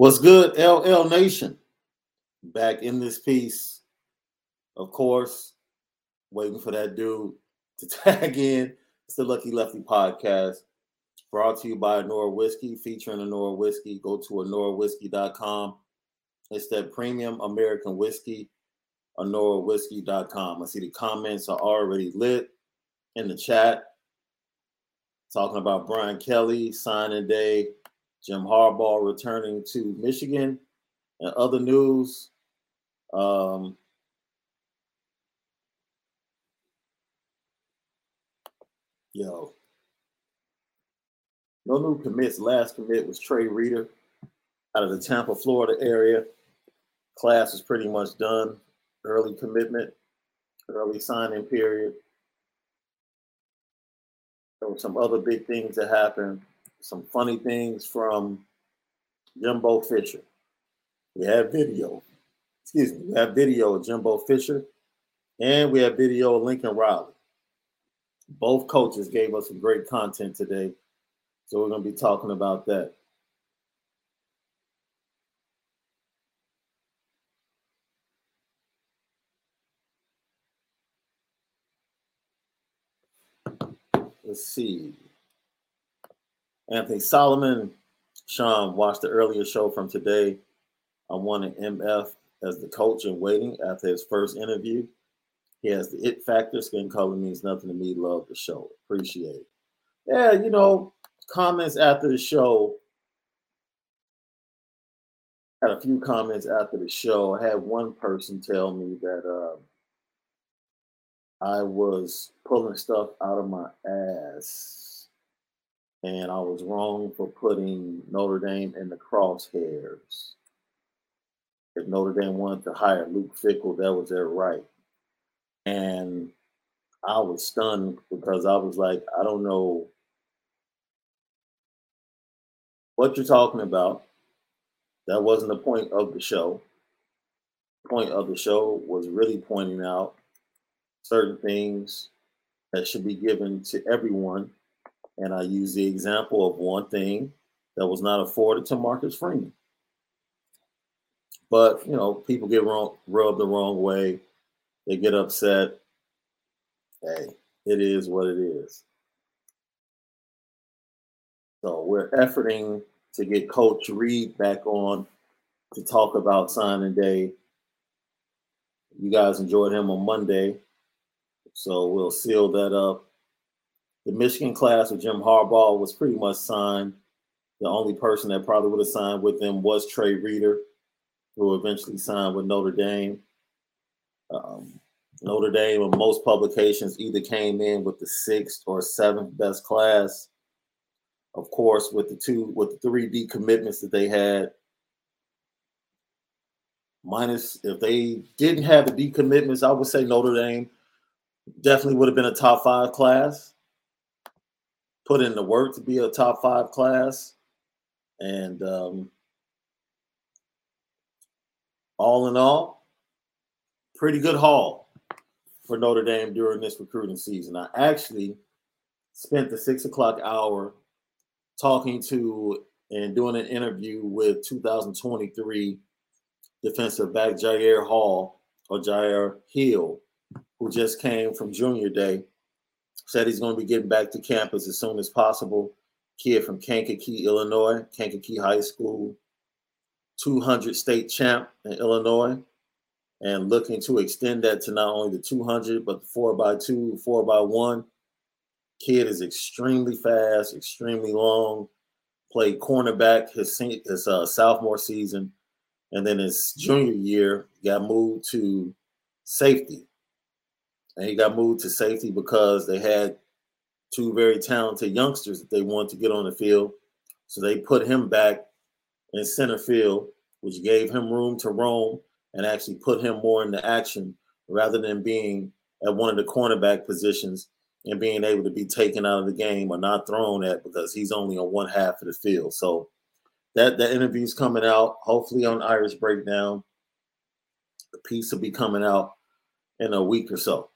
What's good, LL Nation? Back in this piece, of course, waiting for that dude to tag in. It's the Lucky Lefty podcast brought to you by Anora Whiskey, featuring Anora Whiskey. Go to AnoraWhiskey.com. It's that premium American whiskey, AnoraWhiskey.com. I see the comments are already lit in the chat. Talking about Brian Kelly, signing day, Jim Harbaugh returning to Michigan, and other news. Um, yo, no new commits. Last commit was Trey Reader out of the Tampa, Florida area. Class is pretty much done. Early commitment, early signing period. There were some other big things that happened. Some funny things from Jimbo Fisher. We have video. Excuse me. We have video of Jimbo Fisher, and we have video of Lincoln Riley. Both coaches gave us some great content today, so we're going to be talking about that. Let's see. Anthony Solomon, Sean watched the earlier show from today. I wanted MF as the coach in waiting after his first interview. He has the it factor. Skin color means nothing to me. Love the show. Appreciate it. Yeah, you know, comments after the show. Had a few comments after the show. I had one person tell me that uh, I was pulling stuff out of my ass. And I was wrong for putting Notre Dame in the crosshairs. If Notre Dame wanted to hire Luke Fickell, that was their right. And I was stunned because I was like, I don't know what you're talking about. That wasn't the point of the show. The point of the show was really pointing out certain things that should be given to everyone. And I use the example of one thing that was not afforded to Marcus Freeman. But you know, people get wrong, rubbed the wrong way. They get upset. Hey, it is what it is. So we're efforting to get Coach Reed back on to talk about signing day. You guys enjoyed him on Monday. So we'll seal that up. The Michigan class with Jim Harbaugh was pretty much signed. The only person that probably would have signed with them was Trey Reader, who eventually signed with Notre Dame. Um, Notre Dame, and most publications, either came in with the sixth or seventh best class. Of course, with the two, with the three D commitments that they had, minus if they didn't have the decommitments, I would say Notre Dame definitely would have been a top five class. Put in the work to be a top five class, and um, all in all, pretty good haul for Notre Dame during this recruiting season. I actually spent the six o'clock hour talking to and doing an interview with 2023 defensive back Jair Hall or Jair Hill who just came from junior day, said he's going to be getting back to campus as soon as possible. Kid from Kankakee, Illinois, Kankakee High School, 200 state champ in Illinois, and looking to extend that to not only the 200, but the 4x2, 4x1. Kid is extremely fast, extremely long. Played cornerback his, his uh, sophomore season, and then his junior year got moved to safety and he got moved to safety because they had two very talented youngsters that they wanted to get on the field. So they put him back in center field, which gave him room to roam and actually put him more into action rather than being at one of the cornerback positions and being able to be taken out of the game or not thrown at because he's only on one half of the field. So that that interview's coming out, hopefully on Irish Breakdown. The piece will be coming out in a week or so.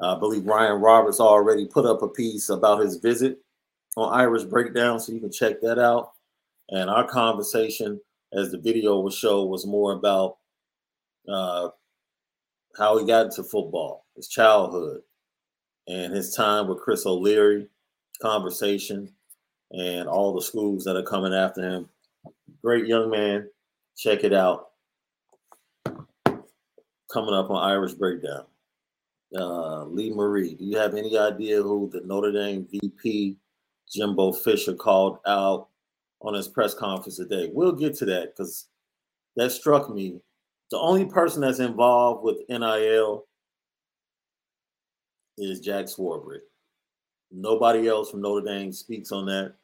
I believe Ryan Roberts already put up a piece about his visit on Irish Breakdown, so you can check that out. And our conversation as the video will show, was more about uh, how he got into football, his childhood, and his time with Chris O'Leary, conversation, and all the schools that are coming after him. Great young man. Check it out. Coming up on Irish Breakdown. Uh, Lee Marie, do you have any idea who the Notre Dame VP Jimbo Fisher called out on his press conference today? We'll get to that because that struck me. The only person that's involved with NIL is Jack Swarbrick. Nobody else from Notre Dame speaks on that.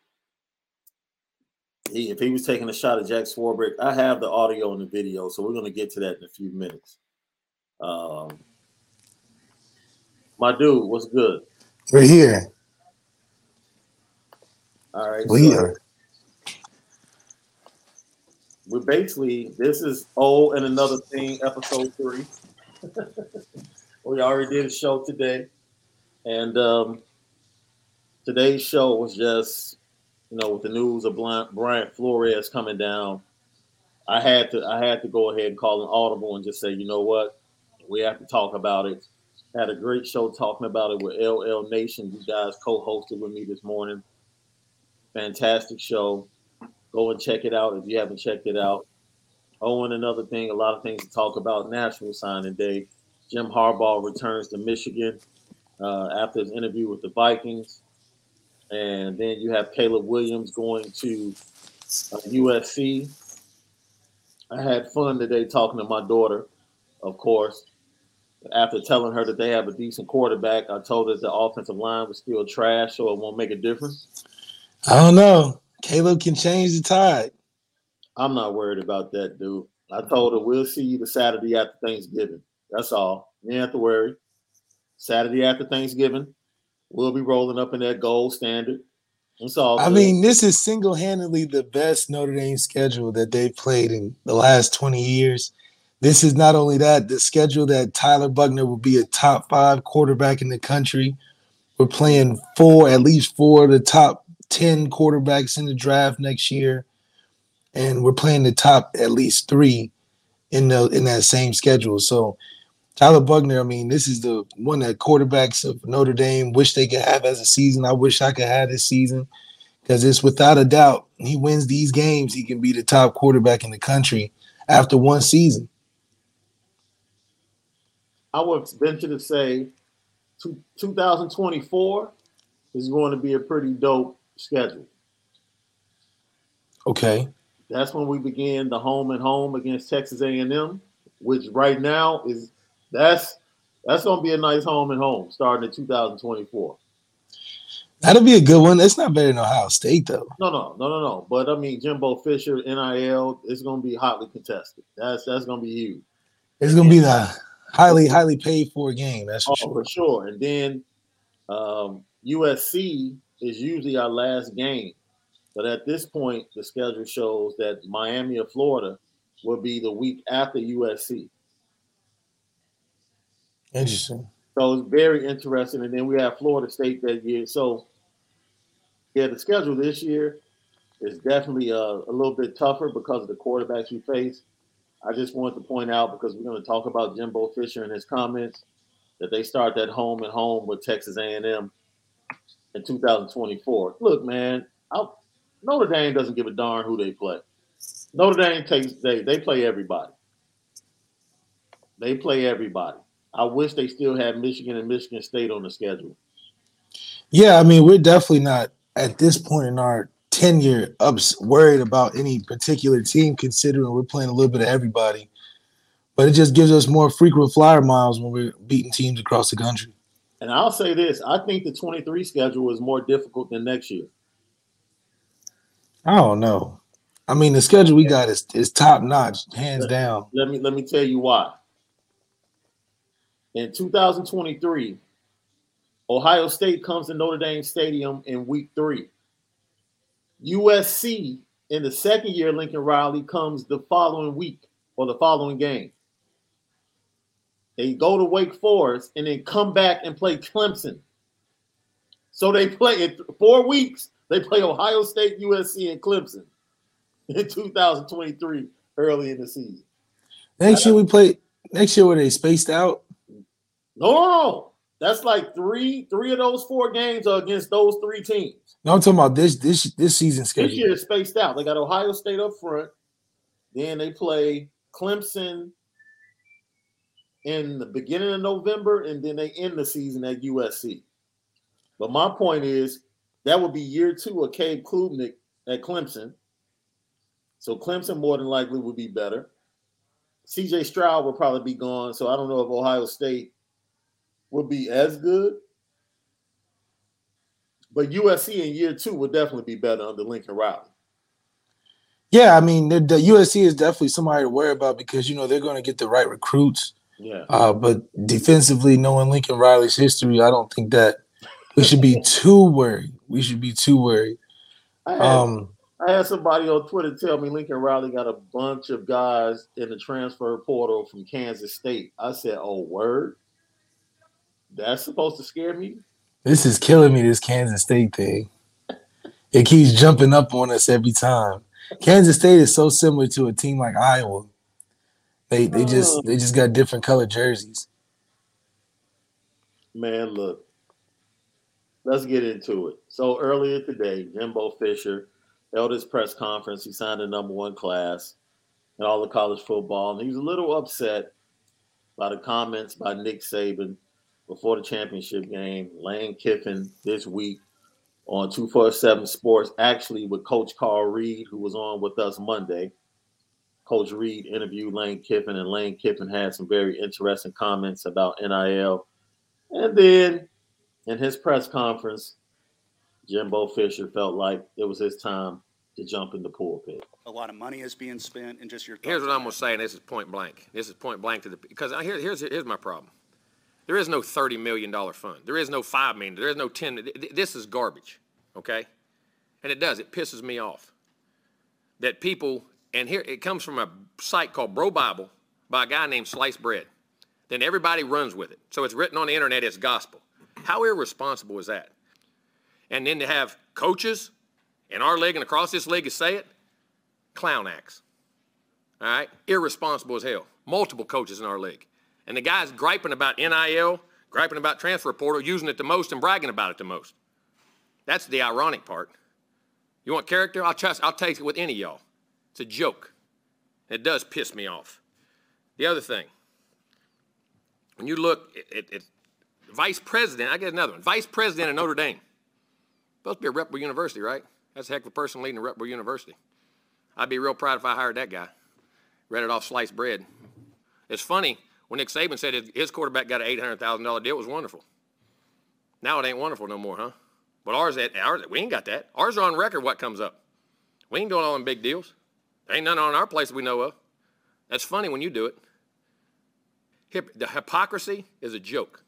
He, if he was taking a shot at Jack Swarbrick, I have the audio and the video, so we're going to get to that in a few minutes. Um, my dude, what's good? We're here. All right. We so are. we're basically this is oh and another thing, episode three. we already did a show today, and um, today's show was just you know with the news of Brian Flores coming down. I had to I had to go ahead and call an audible and just say you know what we have to talk about it. Had a great show talking about it with LL Nation. You guys co-hosted with me this morning. Fantastic show. Go and check it out if you haven't checked it out. Oh, and another thing, a lot of things to talk about. National Signing Day. Jim Harbaugh returns to Michigan uh, after his interview with the Vikings. And then you have Caleb Williams going to uh, USC. I had fun today talking to my daughter, of course. After telling her that they have a decent quarterback, I told her the offensive line was still trash, so it won't make a difference. I don't know. Caleb can change the tide. I'm not worried about that, dude. I told her we'll see you the Saturday after Thanksgiving. That's all. You ain't have to worry. Saturday after Thanksgiving, we'll be rolling up in that gold standard. It's all. I good. mean, this is single-handedly the best Notre Dame schedule that they've played in the last 20 years. This is not only that, the schedule that Tyler Buchner will be a top five quarterback in the country. We're playing four, at least four of the top 10 quarterbacks in the draft next year. And we're playing the top at least three in the in that same schedule. So Tyler Buchner, I mean, this is the one that quarterbacks of Notre Dame wish they could have as a season. I wish I could have this season because it's without a doubt he wins these games, he can be the top quarterback in the country after one season. I would venture to say two, 2024 is going to be a pretty dope schedule. Okay. That's when we begin the home and home against Texas A&M, which right now is that's that's going to be a nice home and home starting in 2024. That'll be a good one. It's not better than Ohio State, though. No, no, no, no, no. But I mean, Jimbo Fisher, NIL, it's going to be hotly contested. That's that's going to be huge. It's gonna be the highly, highly paid for game. That's for Oh, sure. for sure. And then um, USC is usually our last game. But at this point, the schedule shows that Miami of Florida will be the week after USC. Interesting. So it's very interesting. And then we have Florida State that year. So, yeah, the schedule this year is definitely uh, a little bit tougher because of the quarterbacks we face. I just wanted to point out because we're going to talk about Jimbo Fisher and his comments that they start that home and home with Texas A&M in 2024. Look, man, I, Notre Dame doesn't give a darn who they play. Notre Dame takes they they play everybody. They play everybody. I wish they still had Michigan and Michigan State on the schedule. Yeah, I mean, we're definitely not at this point in our tenure ups worried about any particular team, considering we're playing a little bit of everybody. But it just gives us more frequent flyer miles when we're beating teams across the country. And I'll say this: I think the 23 schedule is more difficult than next year. I don't know. I mean, the schedule we got is, is top notch, hands down. Let me let me tell you why. In 2023, Ohio State comes to Notre Dame Stadium in week three. USC in the second year, Lincoln Riley comes the following week or the following game. They go to Wake Forest and then come back and play Clemson. So they play in four weeks. They play Ohio State, USC, and Clemson. in 2023 early in the season. Next year we play. Next year were they spaced out? No, no, no. That's like three three of those four games are against those three teams. No, I'm talking about this this this season schedule. This year is spaced out. They got Ohio State up front. Then they play Clemson in the beginning of November, and then they end the season at USC. But my point is that would be year two of Cade Klubnik at Clemson. So Clemson more than likely would be better. CJ Stroud will probably be gone. So I don't know if Ohio State would be as good. But USC in year two would definitely be better under Lincoln Riley. Yeah, I mean the, the USC is definitely somebody to worry about because you know they're going to get the right recruits. Yeah. Uh, but defensively, knowing Lincoln Riley's history, I don't think that we should be too worried. We should be too worried. I had, Um, I had somebody on Twitter tell me Lincoln Riley got a bunch of guys in the transfer portal from Kansas State. I said, "Oh, word." That's supposed to scare me. This is killing me. This Kansas State thing. It keeps jumping up on us every time. Kansas State is so similar to a team like Iowa. They they just oh. they just got different colored jerseys. Man, look. Let's get into it. So earlier today, Jimbo Fisher held his press conference. He signed a number one class in all of college football, and he was a little upset by the comments by Nick Saban before the championship game. Lane Kiffin this week on 247 Sports, actually with Coach Carl Reed, who was on with us Monday. Coach Reed interviewed Lane Kiffin, and Lane Kiffin had some very interesting comments about NIL. And then in his press conference, Jimbo Fisher felt like it was his time to jump in the pulpit. a lot of money is being spent and just your Here's what I'm gonna say, and this is point blank. This is point blank to the because I, here, here's here's my problem. There is no thirty million dollar fund. There is no 5 million. There is no ten. th- th- This is garbage, okay? And it does. It pisses me off that people. And here it comes from a site called Bro Bible by a guy named Slice Bread. Then everybody runs with it. So it's written on the internet as gospel. How irresponsible is that? And then to have coaches in our league and across this league to say it, clown acts. All right, irresponsible as hell. Multiple coaches in our league, and the guys griping about NIL, griping about transfer portal, using it the most and bragging about it the most. That's the ironic part. You want character? I'll trust. I'll take it with any y'all. It's a joke. It does piss me off. The other thing, when you look at, at, at vice president, I get another one. Vice president of Notre Dame. Supposed to be a reputable university, right? That's a heck of a person leading a reputable university. I'd be real proud if I hired that guy. Read it off sliced bread. It's funny when Nick Saban said his- quarterback got an eight hundred thousand dollar deal. It was wonderful. Now it ain't wonderful no more, huh? But ours, ours, we ain't got that. Ours are on record. What comes up? We ain't doing all them big deals. Ain't none on our place we know of. That's funny when you do it. Hip, the hypocrisy is a joke.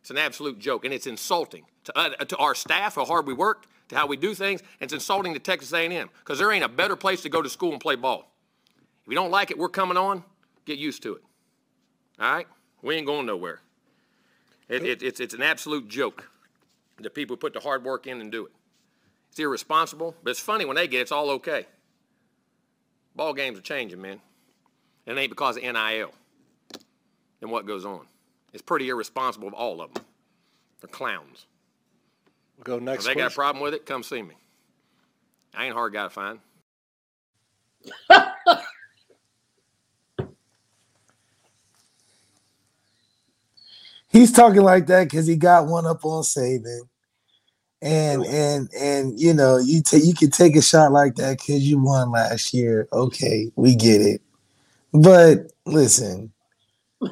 It's an absolute joke, and it's insulting to, uh, to our staff, how hard we work, to how we do things, and it's insulting to Texas A&M because there ain't a better place to go to school and play ball. If you don't like it, we're coming on. Get used to it. All right, we ain't going nowhere. It, it, it's it's an absolute joke. The people who put the hard work in and do it. It's irresponsible, but it's funny when they get it, it's all okay. Ball games are changing, man. And it ain't because of NIL and what goes on. It's pretty irresponsible of all of them. They're clowns. We'll Go next. If next. they got a problem with it, come see me. I ain't a hard guy to find. He's talking like that because he got one up on Saban. And and and you know, you take you can take a shot like that because you won last year. Okay, we get it. But listen,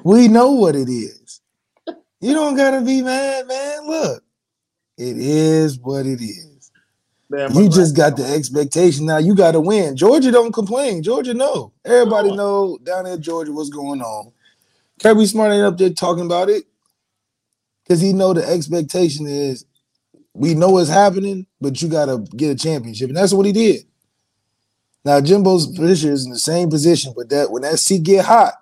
we know what it is. You don't gotta be mad, man. Look, it is what it is. Man, You just got the expectation now. You got to win. Georgia don't complain. Georgia know. Everybody know down there, Georgia, what's going on. Kirby Smart ain't up there talking about it because he know the expectation is we know what's happening, but you got to get a championship, and that's what he did. Now Jimbo's position is in the same position, but that when that seat get hot,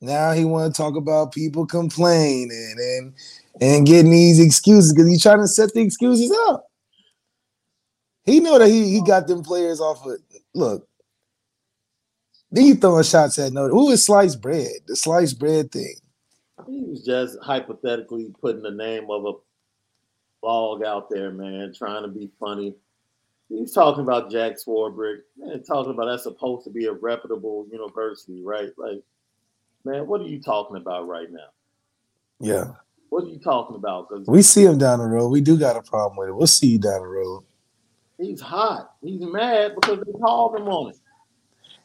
now he want to talk about people complaining and and getting these excuses because he's trying to set the excuses up. He know that he he got them players off of look. Then you throwing shots at no who is sliced bread? The sliced bread thing. He was just hypothetically putting the name of a blog out there, man, trying to be funny. He's talking about Jack Swarbrick, man, talking about that's supposed to be a reputable university, right? Like, man, what are you talking about right now? Yeah. What are you talking about? Because We see him down the road. We do got a problem with it. We'll see you down the road. he's hot. He's mad because they called him on it.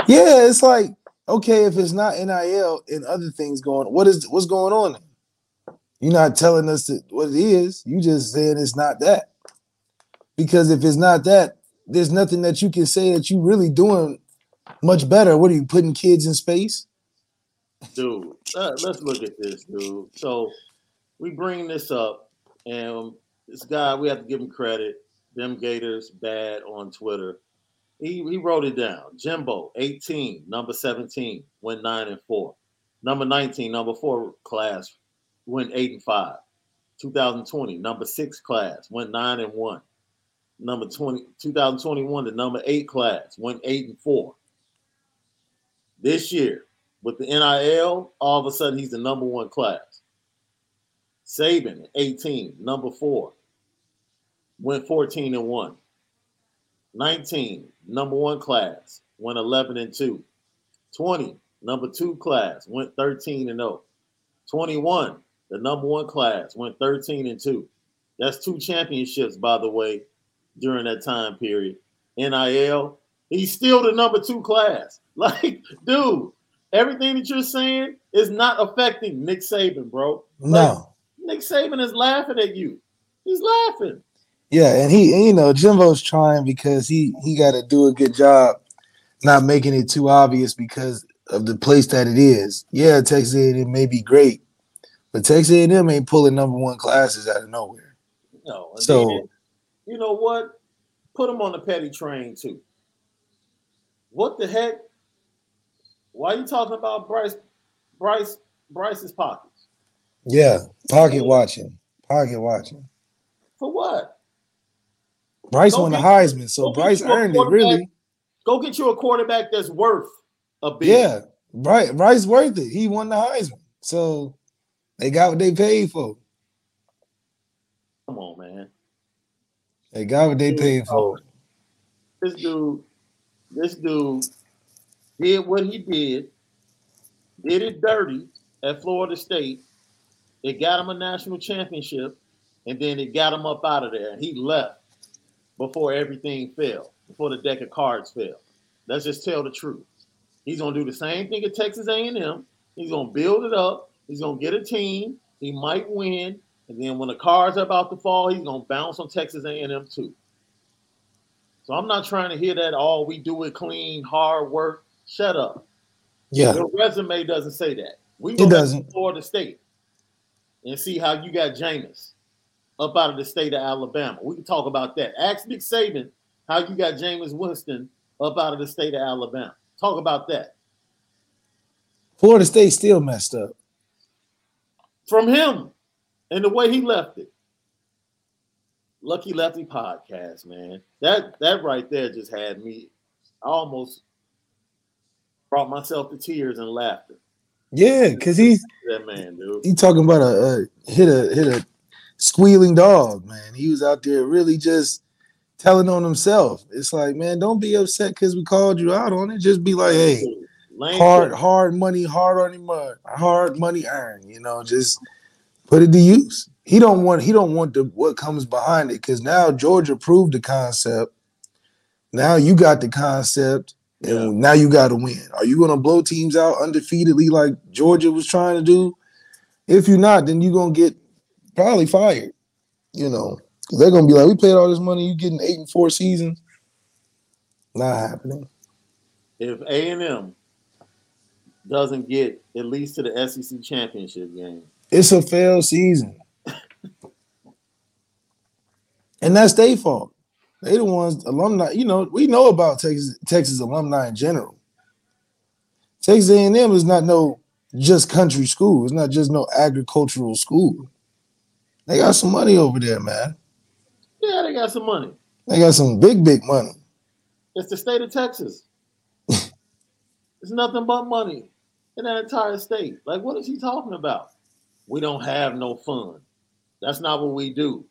Yeah, it's like okay, if it's not NIL and other things going, what is what's going on? You're not telling us what it is. You just saying it's not that. Because if it's not that, there's nothing that you can say that you really doing much better. What are you putting kids in space? dude. Uh, let's look at this, dude. So we bring this up, and this guy, we have to give him credit. Them Gators bad on Twitter. He he wrote it down. Jimbo, 18, number 17, went nine and four. Number 19, number four class, went eight and five. 2020, number six class, went nine and one. Number 20, 2021, the number eight class, went eight and four. This year, with the NIL, all of a sudden he's the number one class. Saban, 18, number four, went 14 and 1. 19, number one class, went 11 and 2. 20, number two class, went 13 and 0. 21, the number one class, went 13 and 2. That's two championships, by the way, during that time period. NIL, he's still the number two class. Like, dude, everything that you're saying is not affecting Nick Saban, bro. No. Nick Saban is laughing at you. He's laughing. Yeah, and he and, you know Jimbo's trying because he he got to do a good job, not making it too obvious because of the place that it is. Yeah, Texas A&M may be great, but Texas A&M ain't pulling number one classes out of nowhere. No. So- you know what? Put them on the petty train too. What the heck? Why are you talking about Bryce? Bryce Bryce's pockets Yeah, pocket watching, pocket watching. for what? Bryce Go won the Heisman, so Bryce earned it. Really, Go get you a quarterback that's worth a bid. yeah. Bryce, Bryce worth it. He won the Heisman, so they got what they paid for. Come on, man. They got what they paid for. This dude, this dude did what he did, did it dirty at Florida State. It got him a national championship, and then it got him up out of there. And he left before everything fell, before the deck of cards fell. Let's just tell the truth. He's gonna do the same thing at Texas A&M. He's gonna build it up. He's gonna get a team. He might win, and then when the cards are about to fall, he's gonna bounce on Texas A&M too. So I'm not trying to hear that. All we do is clean, hard work. Shut up. Yeah, Your resume doesn't say that. We It to doesn't. Florida State and see how you got Jameis up out of the state of Alabama. We can talk about that. Ask Nick Saban how you got Jameis Winston up out of the state of Alabama. Talk about that Florida State still messed up. from him and the way he left it. Lucky Lefty podcast, man. That that right there just had me. I almost brought myself to tears and laughter. Yeah, because he's That man, dude. he talking about a, a hit a hit a squealing dog, man. He was out there really just telling on himself. It's like, man, don't be upset because we called you out on it. Just be like, hey, hard, hard money, hard uh, hard money earned. You know, just put it to use. He don't want he don't want the what comes behind it because now Georgia proved the concept. Now you got the concept, and Yeah. now you got to win. Are you going to blow teams out undefeatedly like Georgia was trying to do? If you're not, then you're going to get probably fired. You know, they're going to be like, we paid all this money, you getting eight and four seasons. Not happening. if A and M doesn't get at least to the SEC championship game, It's a failed season. and that's their fault. They the ones alumni, you know, we know about Texas Texas alumni in general. Texas A&M is not no just country school. It's not just no agricultural school. They got some money over there, man. yeah, they got some money. They got some big, big money. It's the state of Texas. it's nothing but money in that entire state. Like, what is he talking about? We don't have no fun. That's not what we do.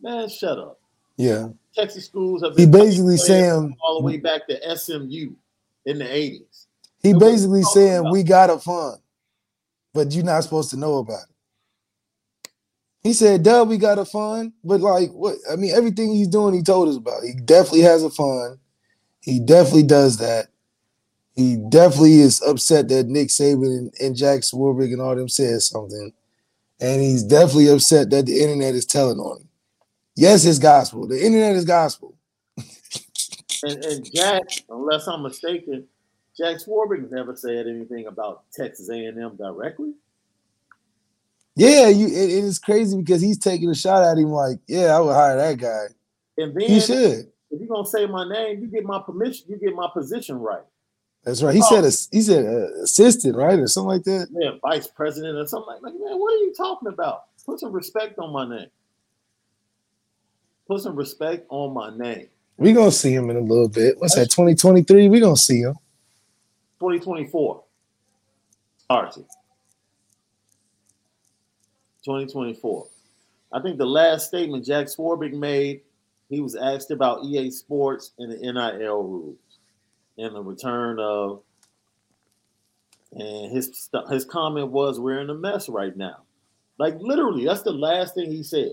Man, shut up. Yeah. Texas schools have been He basically saying all the way back to SMU in the 80s. he you basically saying we got a fund, but you're not supposed to know about it. He said, "Duh, we got a fund," but like, what? I mean, everything he's doing, he told us about. He definitely has a fund. He definitely does that. He definitely is upset that Nick Saban and, and Jack Swarbrick and all them said something, and he's definitely upset that the internet is telling on him. Yes, it's gospel. The internet is gospel. And, and Jack, unless I'm mistaken, Jack Swarbrick never said anything about Texas A&M directly. Yeah, you. It, it is crazy because he's taking a shot at him. Like, yeah, I would hire that guy. And then He should. if you're gonna say my name, you get my permission, you get my position right. That's right. He Oh. said a, he said uh, assistant, right, or something like that. Yeah, vice president or something like like, man, what are you talking about? Put some respect on my name. Put some respect on my name. We gonna see him in a little bit. What's that? Twenty twenty three. We gonna see him. 2024. Archie. 2024. I think the last statement Jack Swarbrick made, he was asked about EA Sports and the NIL rules and the return of, and his his comment was, "We're in a mess right now." Like literally, that's the last thing he said.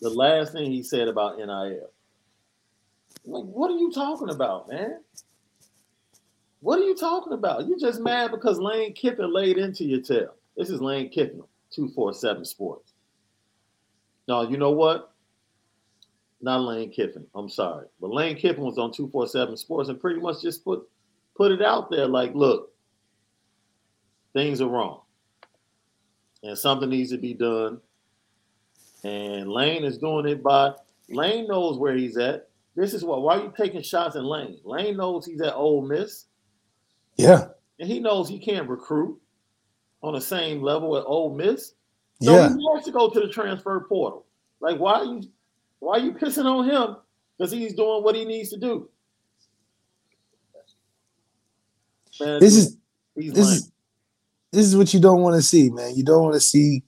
The last thing he said about NIL. Like, what are you talking about, man? What are you talking about? You just mad because Lane Kiffin laid into your tail. This is Lane Kiffin, 247 Sports. No, you know what? Not Lane Kiffin. I'm sorry. But Lane Kiffin was on 247 Sports and pretty much just put put it out there like, look, things are wrong. And something needs to be done. And Lane is doing it by Lane knows where he's at. This is what why are you taking shots at Lane? Lane knows he's at Ole Miss. Yeah, and he knows he can't recruit on the same level at Ole Miss. So yeah. he wants to go to the transfer portal. Like, why are you why are you pissing on him? Because he's doing what he needs to do. Man, This is this lame. is this is what you don't want to see, man. You don't want to see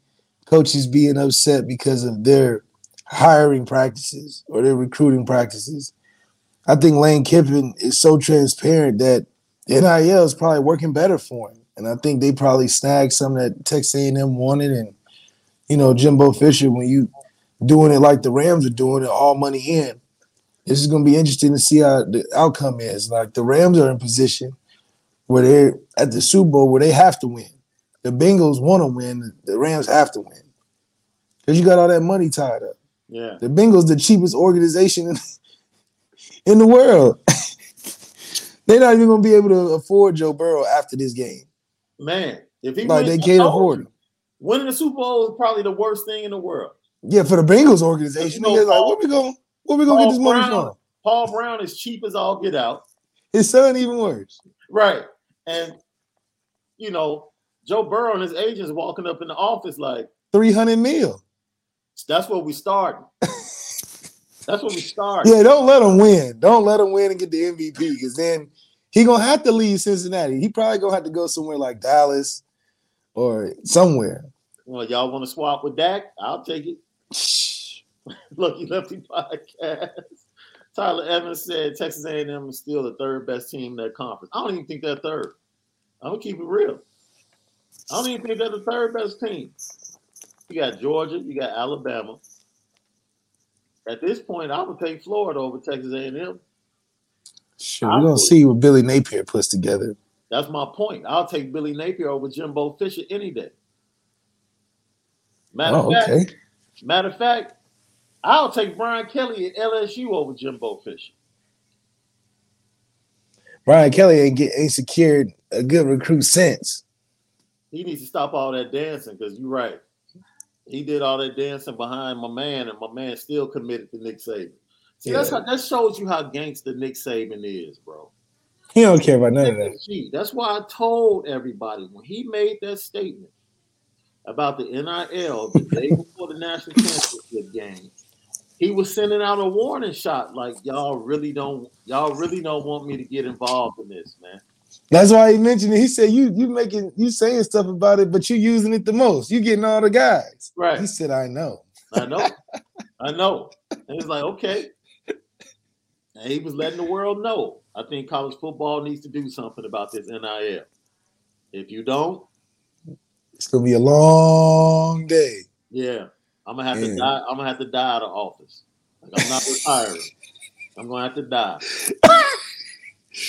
coaches being upset because of their hiring practices or their recruiting practices. I think Lane Kiffin is so transparent that NIL is probably working better for him, and I think they probably snagged some that Texas A&M wanted, and you know Jimbo Fisher when you doing it like the Rams are doing it, all money in. This is going to be interesting to see how the outcome is. Like the Rams are in position where they're at the Super Bowl where they have to win. The Bengals want to win. The Rams have to win because you got all that money tied up. Yeah. The Bengals, the cheapest organization in, in the world. They're not even going to be able to afford Joe Burrow after this game. Man, if he Like they can't afford him. Winning the Super Bowl is probably the worst thing in the world. Yeah, for the Bengals organization, You know, like, where we going? Where we gonna get Paul this money Brown- from? Paul Brown is cheap as all get out. His son even worse. Right. And you know, Joe Burrow and his agents walking up in the office like, Three hundred mil. that's where we starting. that's where we start. Yeah, don't let him win. Don't let him win and get the MVP because then he gonna have to leave Cincinnati. He probably gonna have to go somewhere like Dallas or somewhere. Well, y'all want to swap with Dak? I'll take it. Lucky Lefty podcast. Tyler Evans said Texas A&M is still the third best team in that conference. I don't even think they're third. I'm gonna keep it real. I don't even think they're the third best team. You got Georgia, you got Alabama. At this point, I would take Florida over Texas A&M. Sure, we're gonna see what Billy Napier puts together. That's my point. I'll take Billy Napier over Jimbo Fisher any day. Matter Oh, of fact, okay. matter of fact, I'll take Brian Kelly at LSU over Jimbo Fisher. Brian Kelly ain't get ain't secured a good recruit since. He needs to stop all that dancing because you're right. He did all that dancing behind my man, and my man still committed to Nick Saban. See, that's how that shows you how gangster Nick Saban is, bro. He don't care about none of that. That's why I told everybody when he made that statement about the NIL the day before the national championship game. he was sending out a warning shot, like y'all really don't, y'all really don't want me to get involved in this, man. That's why he mentioned it. He said, "You you making you saying stuff about it, but you using it the most. You getting all the guys." Right. He said, "I know." I know, I know. And it's like, okay. And he was letting the world know. I think college football needs to do something about this NIL. If you don't, It's gonna be a long day. yeah, I'm gonna have to die. I'm gonna have to die out of office. Like I'm not retiring. I'm gonna have to die.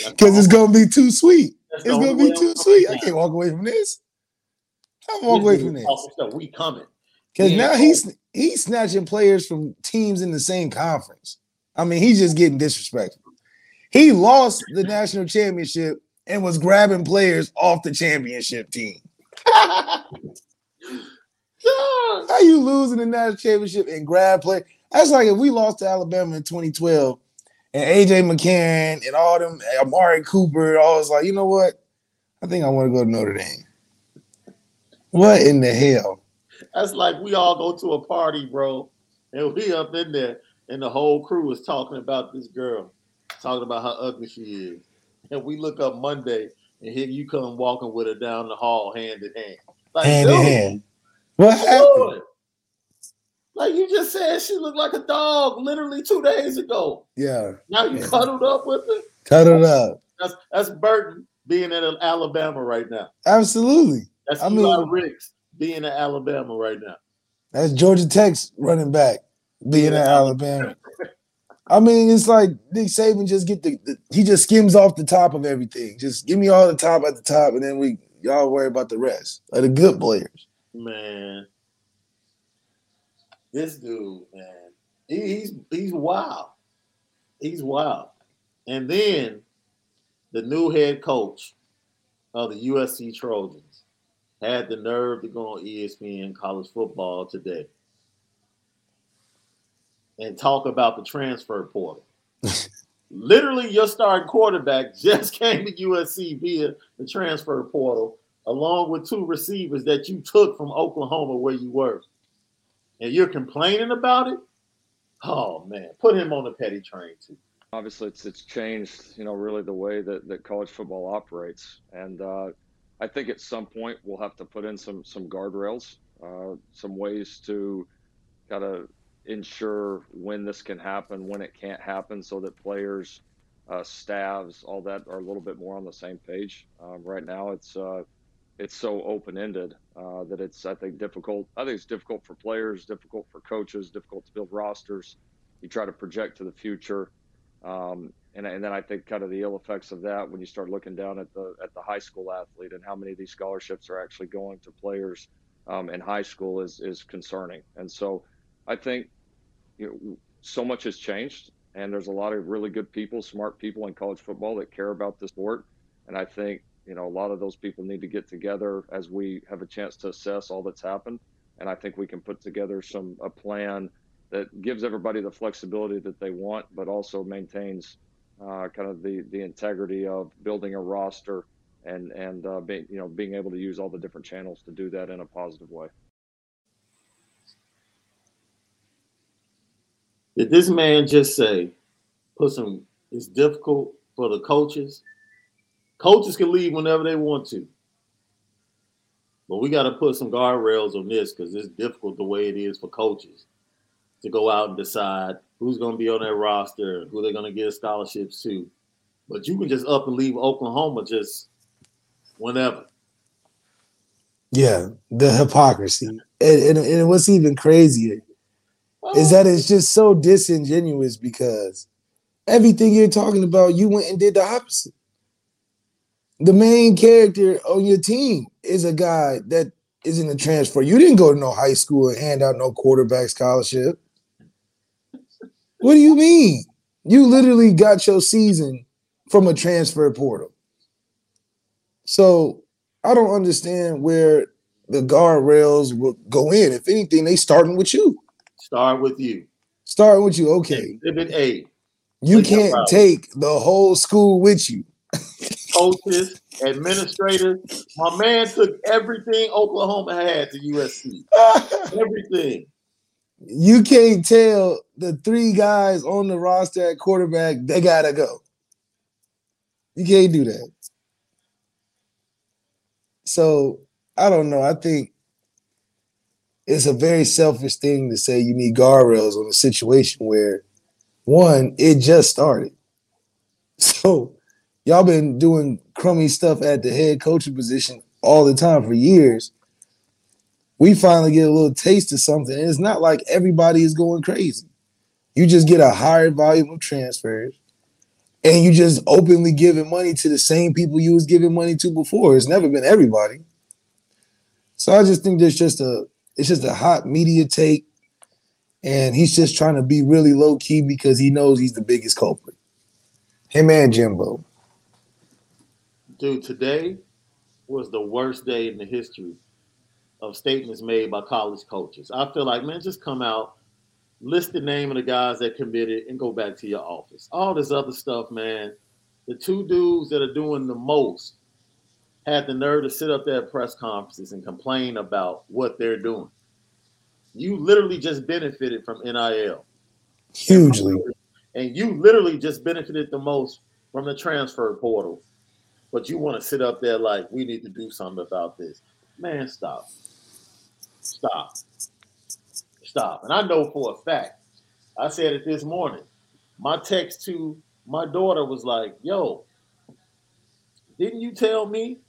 Because it's gonna be too sweet. that's It's gonna be too sweet. I can't walk away from this. I'm walk away from this. We coming. Because Yeah. now he's he's snatching players from teams in the same conference. I mean, he's just getting disrespectful. He lost the national championship and was grabbing players off the championship team. How you losing the national championship and grab play? That's like if we lost to Alabama in 2012 and AJ McCarron and all them Amari Cooper, all was like, you know what? I think I want to go to Notre Dame. What in the hell? That's like we all go to a party, bro, and we up in there, and the whole crew is talking about this girl, talking about how ugly she is, and we look up Monday, and here you come walking with her down the hall, hand in hand, like Hand in hand. What happened? Like you just said, she looked like a dog literally two days ago. Yeah. Now you Yeah. cuddled up with her. It up. That's that's Burton being in Alabama right now. Absolutely. That's I Eli mean- Ricks being in Alabama right now. That's Georgia Tech's running back being in Alabama. I mean, it's like Nick Saban just get the, the he just skims off the top of everything. Just give me all the top at the top, and then we y'all worry about the rest. Like the good players. Man, this dude, man, he, he's he's wild. He's wild. And then the new head coach of the USC Trojans had the nerve to go on ESPN college football today and talk about the transfer portal. Literally, your starting quarterback just came to USC via the transfer portal along with two receivers that you took from Oklahoma where you were, and you're complaining about it. Oh man, put him on the petty train too. obviously it's it's changed you know really the way that, that college football operates and uh, i think at some point we'll have to put in some some guardrails uh, some ways to kind of ensure when this can happen when it can't happen so that players uh, staffs all that are a little bit more on the same page. Um, right now it's uh, it's so open-ended uh, that it's i think difficult i think it's difficult for players difficult for coaches difficult to build rosters. You try to project to the future. Um, and, and then I think kind of the ill effects of that when you start looking down at the at the high school athlete and how many of these scholarships are actually going to players um, in high school is is concerning. And so I think you know, so much has changed, and there's a lot of really good people, smart people in college football that care about the sport. And I think you know a lot of those people need to get together as we have a chance to assess all that's happened. And I think we can put together some a plan that gives everybody the flexibility that they want, but also maintains uh, kind of the the integrity of building a roster and and uh, being you know being able to use all the different channels to do that in a positive way. Did this man just say, put some, it's difficult for the coaches? Coaches can leave whenever they want to. But we got to put some guardrails on this because it's difficult the way it is for coaches to go out and decide who's going to be on their roster, who they're going to give scholarships to. But you can just up and leave Oklahoma just whenever. Yeah, the hypocrisy. And, and, and what's even crazier is that it's just so disingenuous because everything you're talking about, you went and did the opposite. The main character on your team is a guy that is in the transfer. You didn't go to no high school and hand out no quarterback scholarship. What do you mean? You literally got your season from a transfer portal. So I don't understand where the guardrails will go in. If anything, they starting with you. Start with you. Start with you. Okay. Exhibit A. You can't take the whole school with you. coaches, administrators. My man took everything Oklahoma had to USC. Everything. You can't tell the three guys on the roster at quarterback they gotta go. You can't do that. So I don't know. I think it's a very selfish thing to say you need guardrails on a situation where one, it just started. So y'all been doing crummy stuff at the head coaching position all the time for years. We finally get a little taste of something. And it's not like everybody is going crazy. You just get a higher volume of transfers and you just openly giving money to the same people you was giving money to before. It's never been everybody. So I just think there's just a it's just a hot media take, and he's just trying to be really low key because he knows he's the biggest culprit. Him and Jimbo. Dude, today was the worst day in the history of statements made by college coaches. I feel like, man, just come out, list the name of the guys that committed, and go back to your office. All this other stuff, man. The two dudes that are doing the most had the nerve to sit up there at press conferences and complain about what they're doing. You literally just benefited from NIL. Hugely. And you literally just benefited the most from the transfer portal. But you want to sit up there like, we need to do something about this. Man, stop. Stop. Stop. And I know for a fact, I said it this morning. My text to my daughter was like, yo, didn't you tell me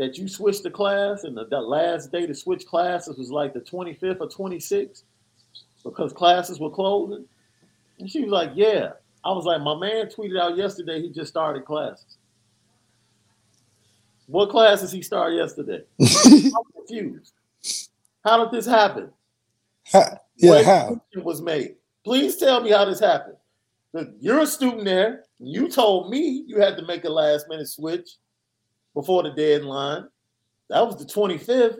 that you switched the class and the, the last day to switch classes was like the 25th or 26th because classes were closing? And she was like, Yeah. I was like, My man tweeted out yesterday he just started classes. What classes he start yesterday? I'm confused. How did this happen? How, yeah, What how? was made? Please tell me how this happened. You're a student there. You told me you had to make a last minute switch before the deadline. That was the 25th.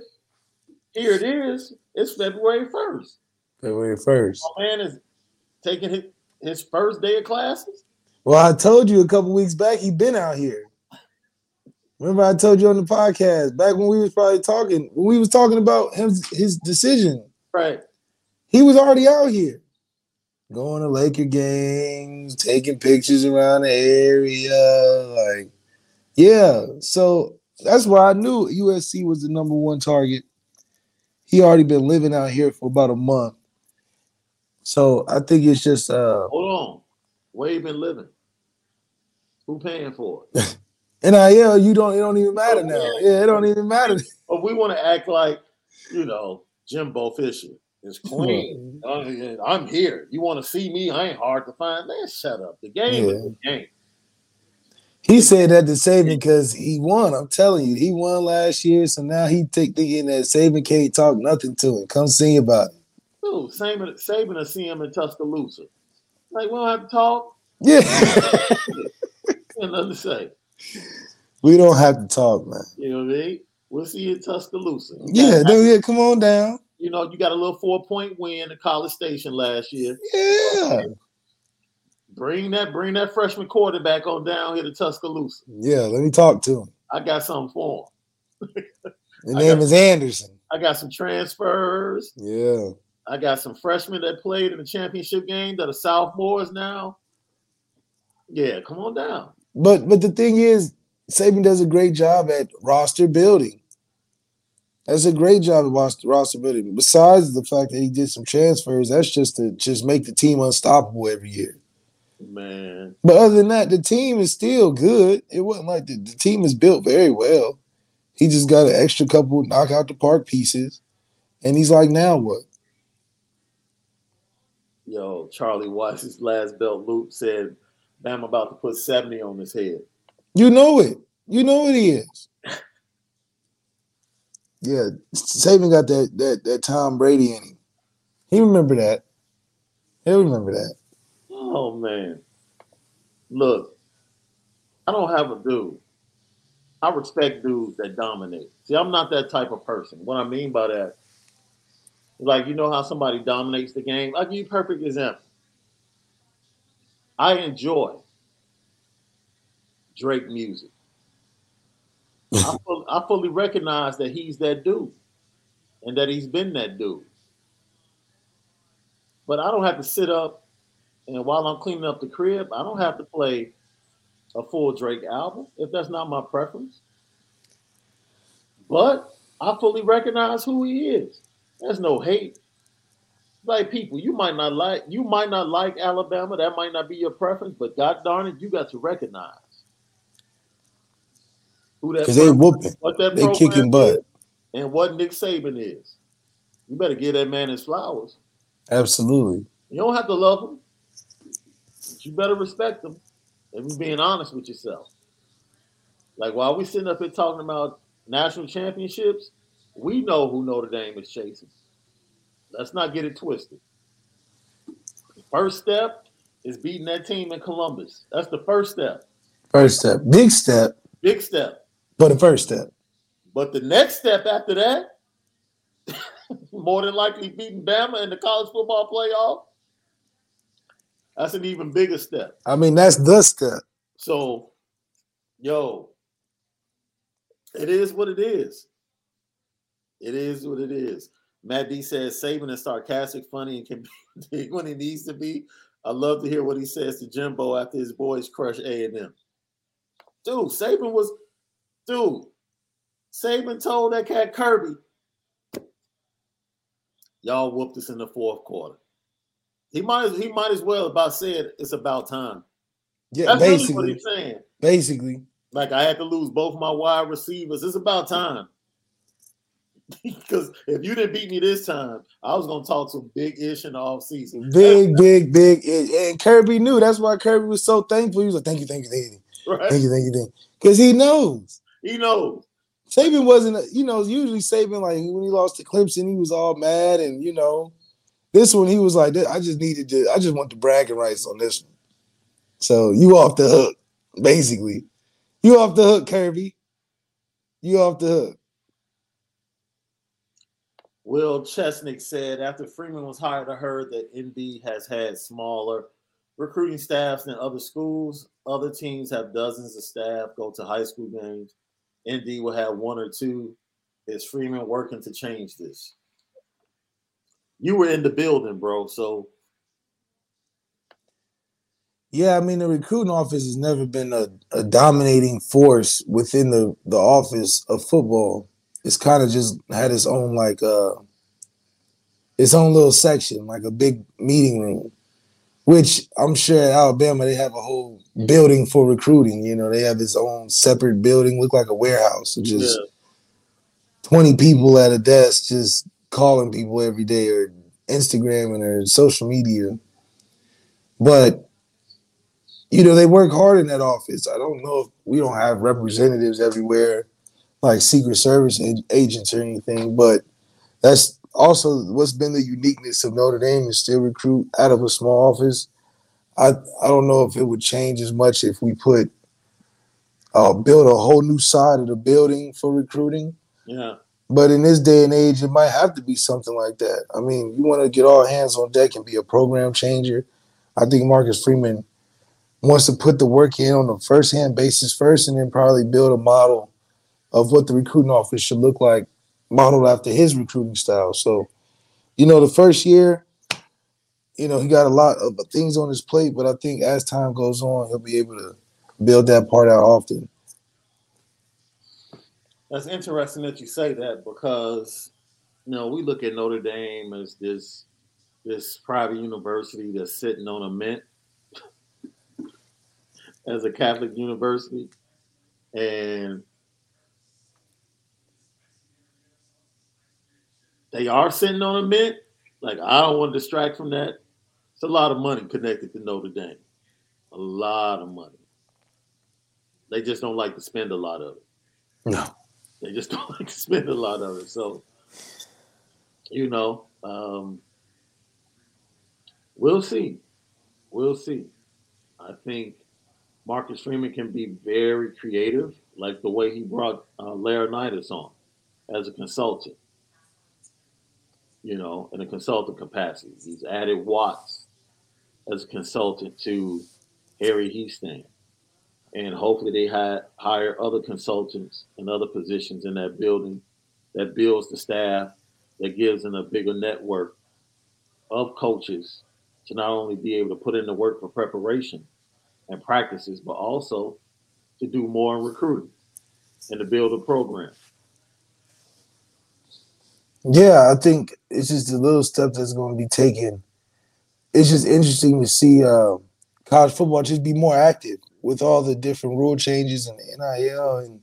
Here it is. It's February 1st. February 1st. My man is taking his, his first day of classes. Well, I told you a couple weeks back he been out here. Remember I told you on the podcast back when we was probably talking when we was talking about him his decision. Right. He was already out here. Going to Laker games, taking pictures around the area, like yeah. So that's why I knew USC was the number one target. He already been living out here for about a month. So I think it's just uh Hold on. Where you been living? Who paying for it? NIL, you don't it don't even matter now. Yeah, it don't even matter. But we want to act like, you know, Jimbo Fisher is clean. I'm here. You want to see me? I ain't hard to find. Man, shut up. The game is the game. He said that to Saban because he won. I'm telling you, he won last year. So now he take thinking that Saban can't talk nothing to him. Come see about it. Saban, Saban to see him in Tuscaloosa. Like, we don't have to talk. Yeah. To say. we don't have to talk, man. You know what I mean? We'll see you in Tuscaloosa. Yeah, yeah, come on down. You know, you got a little four point win at College Station last year. Yeah. Bring that, bring that freshman quarterback on down here to Tuscaloosa. Yeah, let me talk to him. I got something for him. His name got- is Anderson. I got some transfers. Yeah. I got some freshmen that played in the championship game that are sophomores now. Yeah, come on down. But but the thing is, Saban does a great job at roster building. That's a great job at roster, roster building. Besides the fact that he did some transfers, that's just to just make the team unstoppable every year. Man, But other than that, the team is still good. It wasn't like the, the team is built very well. He just got an extra couple knock out the park pieces, and he's like, now what? yo, Charlie Weis's last belt loop said, I'm about to put 70 on his head. You know it. You know what he is. Yeah, Saban got that that that Tom Brady in him. He remember that. He'll remember that. Oh man. Look, I don't have a dude. I respect dudes that dominate. See, I'm not that type of person. What I mean by that, like you know how somebody dominates the game. I'll give you a perfect example. I enjoy Drake music. I, full, I fully recognize that he's that dude and that he's been that dude. but I don't have to sit up and while I'm cleaning up the crib, I don't have to play a full Drake album if that's not my preference. But I fully recognize who he is. There's no hate. Like people, you might not like you might not like Alabama. That might not be your preference, but God darn it, you got to recognize who that Because they whooping. what that They kicking butt. and what Nick Saban is. You better give that man his flowers. Absolutely. You don't have to love him, but you better respect him. And be being honest with yourself. Like while we sitting up here talking about national championships, we know who Notre Dame is chasing. Let's not get it twisted. First step is beating that team in Columbus. That's the first step. First step. Big step, Big step. but the first step. But the next step after that, more than likely beating Bama in the college football playoff, that's an even bigger step. I mean, that's the step. So, yo, it is what it is. It is what it is. Matt D says Saban is sarcastic, funny, and can be when he needs to be. I love to hear what he says to Jimbo after his boys crush A and M. Dude, Saban was, dude, Saban told that cat Kirby, y'all whooped us in the fourth quarter. He might he might as well about said it's about time. Yeah, That's really what basically. he's saying. Basically. Like I had to lose both my wide receivers. It's about time. because if you didn't beat me this time, I was gonna talk some big ish in the offseason. Big, big, big. And Kirby knew. That's why Kirby was so thankful. He was like, thank you, thank you, thank you. Right? Thank you, thank you, thank you. Because he knows. He knows. Saban wasn't, you know, usually Saban, like when he lost to Clemson, he was all mad. And, you know, this one, he was like, I just needed to, I just want the bragging rights on this one. So you off the hook, basically. You off the hook, Kirby. You off the hook. Will Chesnick said after Freeman was hired, I heard that ND has had smaller recruiting staffs than other schools. Other teams have dozens of staff go to high school games. ND will have one or two. Is Freeman working to change this? You were in the building, bro. So Yeah, I mean the recruiting office has never been a, a dominating force within the, the office of football. It's kind of just had its own like uh its own little section, like a big meeting room. Which I'm sure at Alabama they have a whole building for recruiting. You know, they have its own separate building, look like a warehouse. It's just yeah, 20 people at a desk just calling people every day or Instagramming or social media. But you know, they work hard in that office. I don't know if we don't have representatives everywhere like Secret Service agents or anything, but that's also what's been the uniqueness of Notre Dame is still recruit out of a small office. I I don't know if it would change as much if we put uh, build a whole new side of the building for recruiting. yeah. But in this day and age, it might have to be something like that. I mean, you want to get all hands on deck and be a program changer. I think Marcus Freeman wants to put the work in on a first hand basis first and then probably build a model of what the recruiting office should look like, modeled after his recruiting style. So, you know, the first year, you know, he got a lot of things on his plate, but I think as time goes on, he'll be able to build that part out often. That's interesting that you say that because you know we look at Notre Dame as this this private university that's sitting on a mint as a Catholic university, and they are sitting on a mint. Like I don't want to distract from that. It's a lot of money connected to Notre Dame, a lot of money. They just don't like to spend a lot of it. No. They just don't like to spend a lot of it. So, you know, um, we'll see. We'll see. I think Marcus Freeman can be very creative, like the way he brought uh, Laurinaitis on as a consultant. You know, in a consultant capacity, he's added Watts as a consultant to Harry Hiestand and hopefully they hi- hire other consultants and other positions in that building that builds the staff that gives them a bigger network of coaches to not only be able to put in the work for preparation and practices, but also to do more in recruiting and to build a program. Yeah, I think it's just a little step that's going to be taken. It's just interesting to see uh, college football just be more active with all the different rule changes and NIL and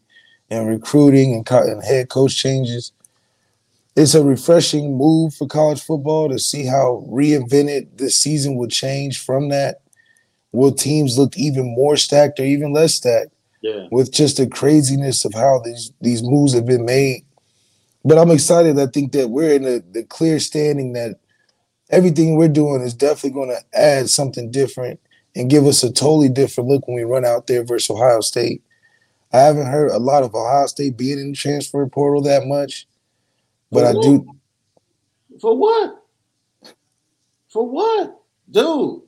and recruiting and, co- and head coach changes. It's a refreshing move for college football to see how reinvented the season would change from that. Will teams look even more stacked or even less stacked? Yeah. with just the craziness of how these these moves have been made. But I'm excited. I think that we're in the, the clear standing that everything we're doing is definitely going to add something different and give us a totally different look when we run out there versus Ohio State. I haven't heard a lot of Ohio State being in the transfer portal that much, but I do. For what? For what? Dude,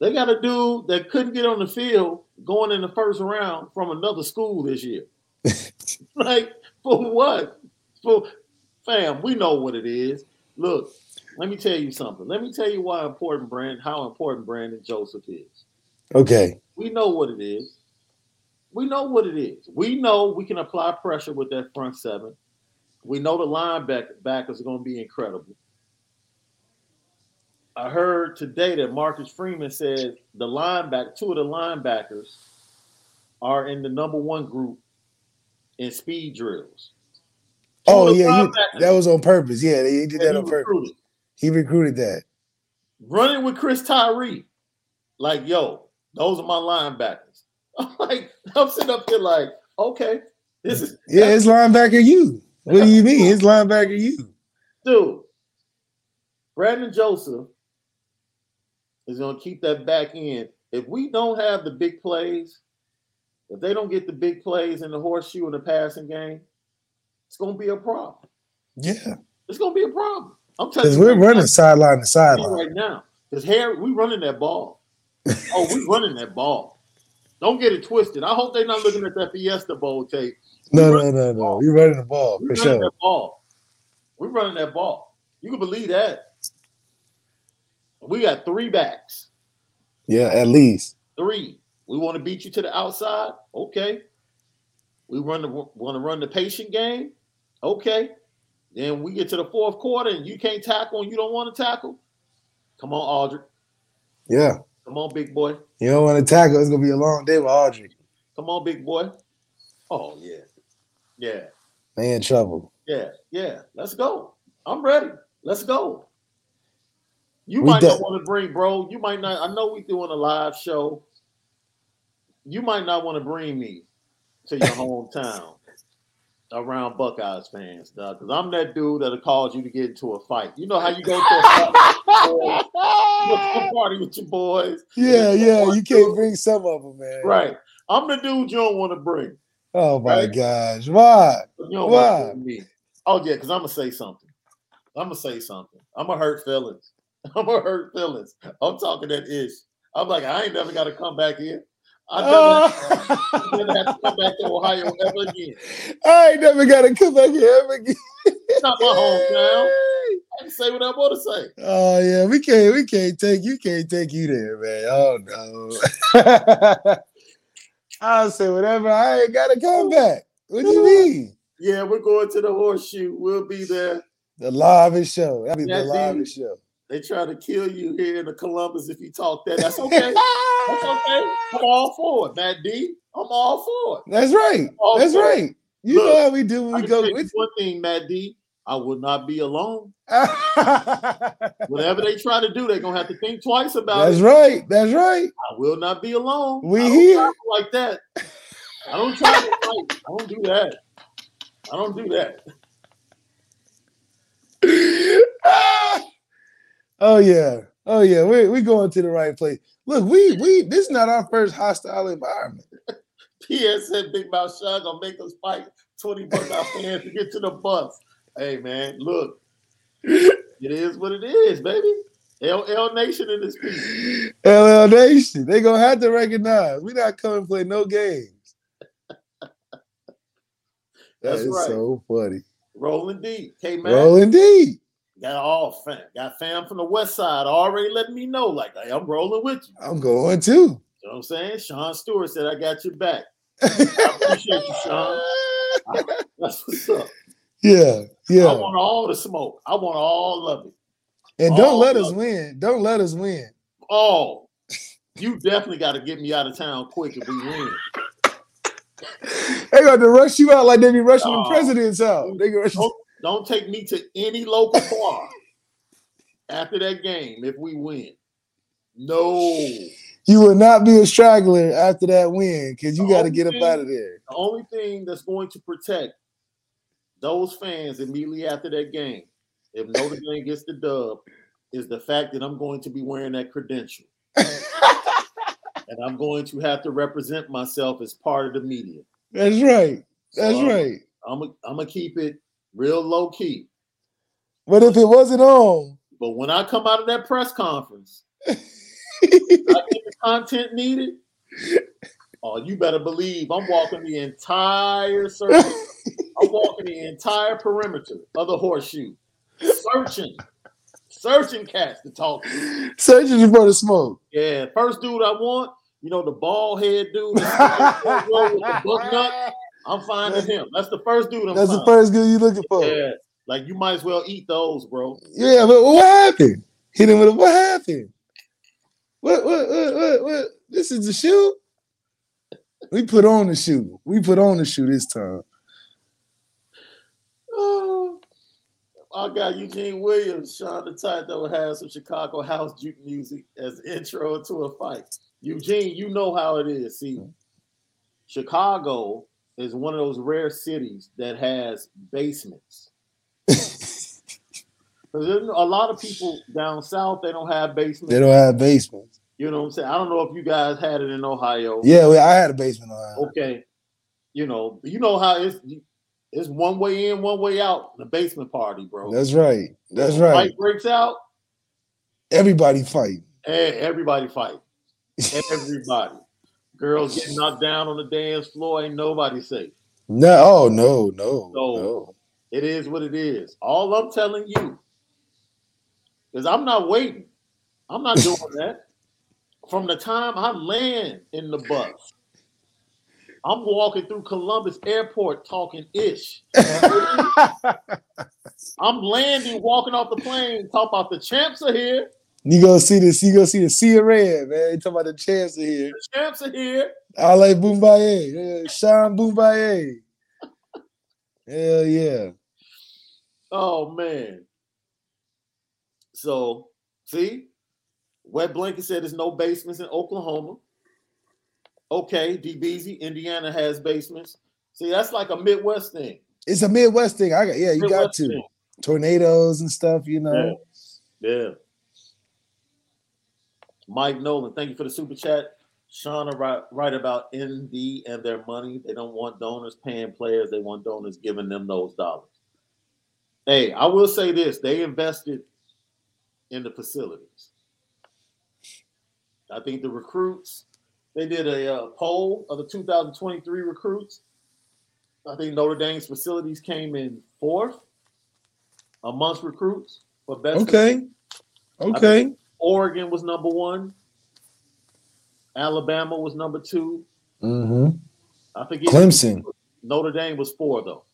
they got a dude that couldn't get on the field going in the first round from another school this year. like, for what? For fam, we know what it is. Look, let me tell you something. Let me tell you why important Brand, how important Brandon Joseph is. Okay. We know what it is. We know what it is. We know we can apply pressure with that front seven. We know the linebackers are going to be incredible. I heard today that Marcus Freeman said the linebacker, two of the linebackers, are in the number one group in speed drills. Two Oh yeah, you, that was on purpose. Yeah, he did that that on purpose. recruited. He recruited that. running with Chris Tyree. Like, yo, those are my linebackers. I'm like, I'm sitting up here like, okay, this is Yeah, it's linebacker you. What do you mean? It's linebacker you. dude. Brandon Joseph is gonna keep that back end. If we don't have the big plays, if they don't get the big plays in the horseshoe in the passing game, it's gonna be a problem. Yeah, It's gonna be a problem. I'm telling because you we're now. running sideline to sideline. right now. Because Harry, we running that ball. Oh, we running that ball. Don't get it twisted. I hope they're not looking at that Fiesta Bowl tape. No, no, no, no. We're running the ball We're for running sure. that ball. We're running that ball. You can believe that. We got three backs. Yeah, at least. Three. We want to beat you to the outside. Okay. We run the want to run the patient game. Okay. Then we get to the fourth quarter and you can't tackle and you don't want to tackle. Come on, Audric. Yeah. Come on, big boy. You don't want to tackle. It's gonna be a long day with Audric. Come on, big boy. Oh yeah, yeah, They in trouble. yeah, yeah. Let's go. I'm ready. Let's go. You We might do- not want to bring, bro. You might not. I know we're doing a live show. You might not want to bring me to your hometown around Buckeyes fans, dog. Because I'm that dude that'll cause you to get into a fight. You know how you go to a party, you go to a party with your boys, Yeah, yeah. You can't bring some of them, man. right? I'm the dude you don't want to bring. Oh my Right. gosh. Why? You know Why? me? Oh yeah, because I'm gonna say something. I'm gonna say something. I'm gonna hurt feelings. I'm gonna hurt feelings. I'm talking that ish. I'm like, I ain't never got to come back here. I never, I never have to come back to Ohio ever again. I ain't never gotta come back here ever again. It's not my hometown. I can say what I want to say. Oh yeah, we can't we can't take you can't take you there, man. Oh no. I'll say whatever. I ain't gotta come back. What do you mean? Yeah, we're going to the horseshoe. We'll be there. The livest show. That'd be Yeah, the livest show. They try to kill you here in the Columbus if you talk that. That's okay. That's okay. I'm all for it, Matt D. I'm all for it. That's right. That's right. You Look, know how we do when we go with one thing, Matt D. I will not be alone. Whatever they try to do, they're gonna have to think twice about it. That's right. That's right. I will not be alone. We here. like that. I don't try to fight. I don't do that. I don't do that. oh yeah. Oh yeah. We we going to the right place. Look, we we this is not our first hostile environment. PS said Big Mouth Sean gonna make us fight 20 bucks our fans to get to the bus. Hey man, look, it is what it is, baby. LL Nation in this piece. LL Nation. They gonna have to recognize we not coming to play no games. That's That right. so funny. Rolling D. K man. Rolling D. Got all fam. Got fam from the west side already letting me know, like, hey, I'm rolling with you. I'm going too. You know what I'm saying? Sean Stewart said, I got your back. I appreciate you, Sean. That's what's up. Yeah, yeah. I want all the smoke. I want all of it. And don't all let us it. win. Don't let us win. Oh, you definitely got to get me out of town quick if we win. They got to rush you out like they be rushing No. the presidents out. They go rush Don't, don't take me to any local bar after that game if we win. No. you will not be a straggler after that win because you got to get up out of there. The only thing that's going to protect those fans immediately after that game, if Notre Dame gets the dub, is the fact that I'm going to be wearing that credential. and I'm going to have to represent myself as part of the media. That's right. That's So, right. I'm gonna keep it real low key. But if it wasn't on, But when I come out of that press conference, I get the content needed. Oh, you better believe I'm walking the entire circle. I'm walking the entire perimeter of the horseshoe, searching, searching cats to talk to. searching for the smoke. Yeah, first dude I want, you know, the bald head dude with the book nut. I'm finding him. That's the first dude I'm That's the first dude you looking for. Yeah, like you might as well eat those, bro. Yeah, but what happened? Hit him with a what happened? What what what what, what? This is the shoe? We put on the shoe. We put on the shoe this time. Oh, I got Eugene Williams, Sean the type that would have some Chicago house juke music as intro to a fight. Eugene, you know how it is. See, Chicago is one of those rare cities that has basements. a lot of people down south, they don't have basements. They don't have basements. You know what I'm saying? I don't know if you guys had it in Ohio. Yeah, well, I had a basement. Okay. You know, you know how it's it's one way in, one way out the basement party, bro. That's right. That's right. Fight breaks out, Everybody fight. eh, everybody fight. Everybody. Girls getting knocked down on the dance floor, ain't nobody safe. No, oh no, no, No. no. It is what it is. All I'm telling you is I'm not waiting. I'm not doing that. From the time I land in the bus, I'm walking through Columbus Airport talking ish. I'm landing, walking off the plane, talking about the champs are here. You go see this. You go see the sea of red, man. You talking about the chance here. The champs are here. Ali Bomaye. Yeah, Sean Bomaye. Hell yeah. Oh man. So see, Wet Blanket said there's no basements in Oklahoma. Okay, DBZ, Indiana has basements. See, that's like a Midwest thing. It's a Midwest thing. I got yeah, you got to. thing. Tornadoes and stuff, you know. Yeah. Mike Nolan, thank you for the super chat. Shauna right, right about ND and their money. They don't want donors paying players. They want donors giving them those dollars. Hey, I will say this: they invested in the facilities. I think the recruits. They did a uh, poll of the 2023 recruits. I think Notre Dame's facilities came in fourth amongst recruits for best. Okay. Okay. Oregon was number one. Alabama was number two. Mm-hmm. I think Clemson. Notre Dame was four though.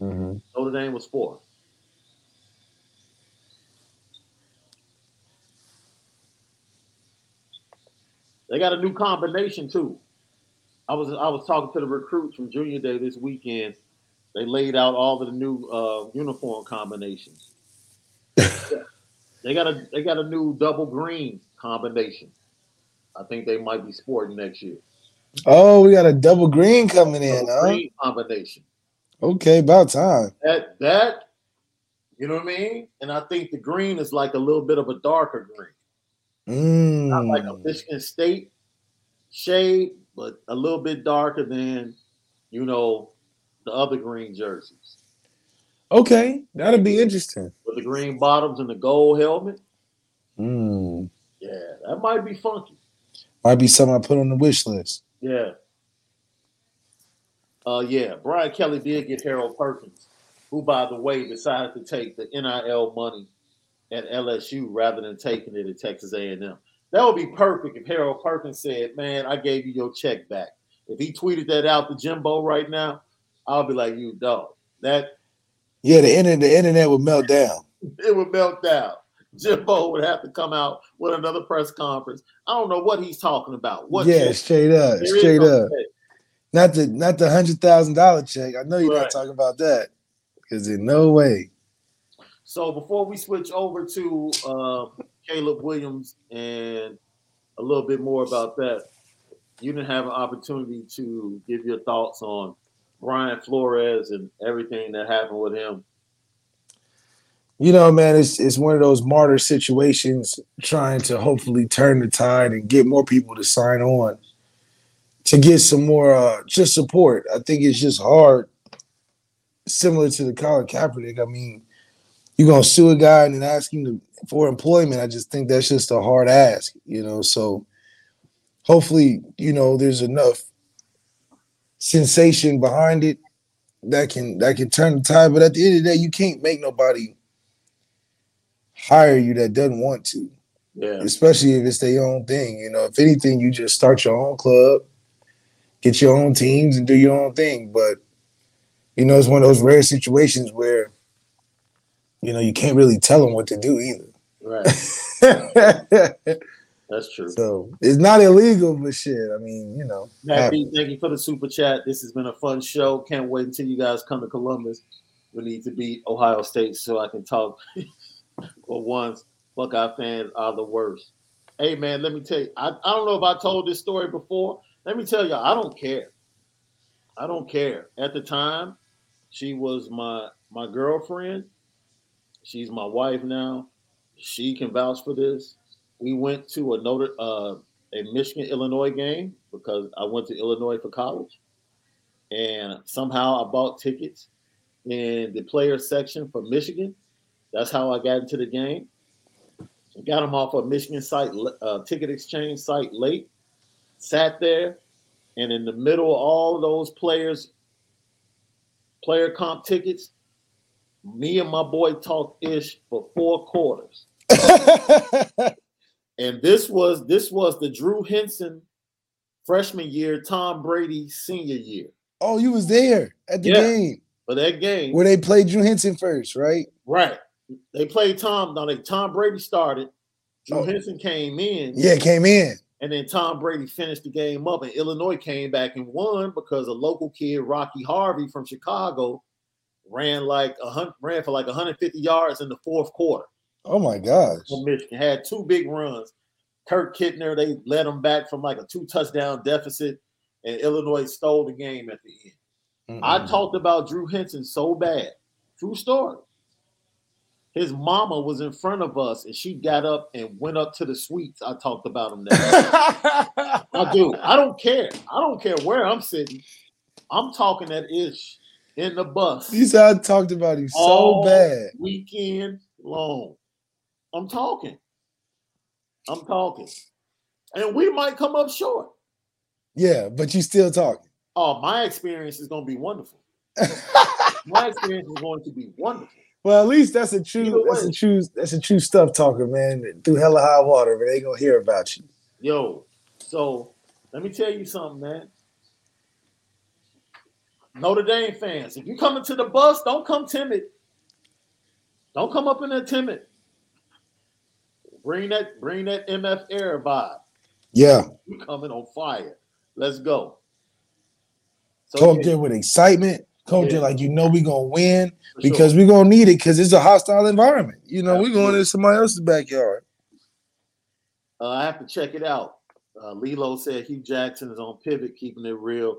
Mm-hmm. Notre Dame was four. They got a new combination too. I was I was talking to the recruits from Junior Day this weekend. They laid out all of the new uh, uniform combinations. they got a they got a new double green combination. I think they might be sporting next year. Oh, we got a double green coming in, Double huh? combination. Okay, about time. That that you know what I mean? And I think the green is like a little bit of a darker green. Not like a Mm. Michigan State shade, but a little bit darker than you know the other green jerseys. Okay, that'll be interesting. The green bottoms and the gold helmet. Mm. Yeah, that might be funky. Might be something I put on the wish list. Yeah. Uh yeah, Brian Kelly did get Harold Perkins who, by the way, decided to take the NIL money at LSU rather than taking it at Texas A&M. That would be perfect if Harold Perkins said, "Man, I gave you your check back." If he tweeted that out to Jimbo right now, I'll be like, "You dog." That Yeah, the internet, the internet would melt down. it would melt down. Jimbo would have to come out with another press conference. I don't know what he's talking about. What yeah, check? straight up, There straight up. check. Not the not the hundred thousand dollar check. I know you're Right. not talking about that. Because in no way. So before we switch over to um, Caleb Williams and a little bit more about that, you didn't have an opportunity to give your thoughts on Brian Flores and everything that happened with him. You know, man, it's it's one of those martyr situations trying to hopefully turn the tide and get more people to sign on to get some more uh just support. I think it's just hard, similar to the Colin Kaepernick. I mean, you're gonna sue a guy and then ask him to, for employment. I just think that's just a hard ask, you know. So hopefully, you know, there's enough sensation behind it that can that can turn the tide. But at the end of the day, you can't make nobody hire you that doesn't want to, Yeah, especially if it's their own thing. You know, if anything, you just start your own club, get your own teams, and do your own thing. But you know, it's one of those rare situations where you know you can't really tell them what to do either. right. That's true. so it's not illegal, but shit. I mean, you know, Matt B, thank you for the super chat. This has been a fun show. Can't wait until you guys come to Columbus. We need to beat Ohio State so I can talk for once. Buckeye fans are the worst. Hey man, let me tell you. I, I don't know if I told this story before. Let me tell you, I don't care. I don't care. At the time, she was my my girlfriend. She's my wife now. She can vouch for this. We went to a Notre uh, a Michigan Illinois game because I went to Illinois for college, and somehow I bought tickets in the player section for Michigan. That's how I got into the game. I got them off a Michigan site uh, ticket exchange site late. Sat there, and in the middle of all those players, player comp tickets, me and my boy talked ish for four quarters. And this was this was the Drew Henson freshman year, Tom Brady senior year. oh, you was there at the Yeah. game For that game, where they played Drew Henson first, right? right? They played Tom. Now they Tom Brady started. Drew Oh. Henson came in, Yeah, came in. and then Tom Brady finished the game up, and Illinois came back and won because a local kid, Rocky Harvey from Chicago, ran like a hundred, ran for like 150 yards in the fourth quarter. Oh my gosh. from Michigan had two big runs. Kurt Kittner, they led them back from like a two touchdown deficit, and Illinois stole the game at the end. I Mm-mm. talked about Drew Henson so bad. True story. His mama was in front of us, and she got up and went up to the suites. I talked about him that. I do. I don't care. I don't care where I'm sitting. I'm talking that ish in the bus You said I talked about him so All bad. weekend long. I'm talking. I'm talking. And we might come up short. Yeah, but you still talking. Oh, my experience is going to be wonderful. My experience is going to be wonderful. Well, at least that's a true. That's a true. That's a true stuff talker, man. Through hella high water, but they gonna hear about you. Yo, so let me tell you something, man. Notre Dame fans, if you coming to the bus, don't come timid. Don't come up in there timid. Bring that, bring that MF air vibe. Yeah, You coming on fire. Let's go. So come yeah, there with excitement. Up Yeah. like you know we gonna win for sure. because we gonna need it because it's a hostile environment. You know, we going into somebody else's backyard. Uh, I have to check it out. Uh, Lilo said Hue Jackson is on pivot, keeping it real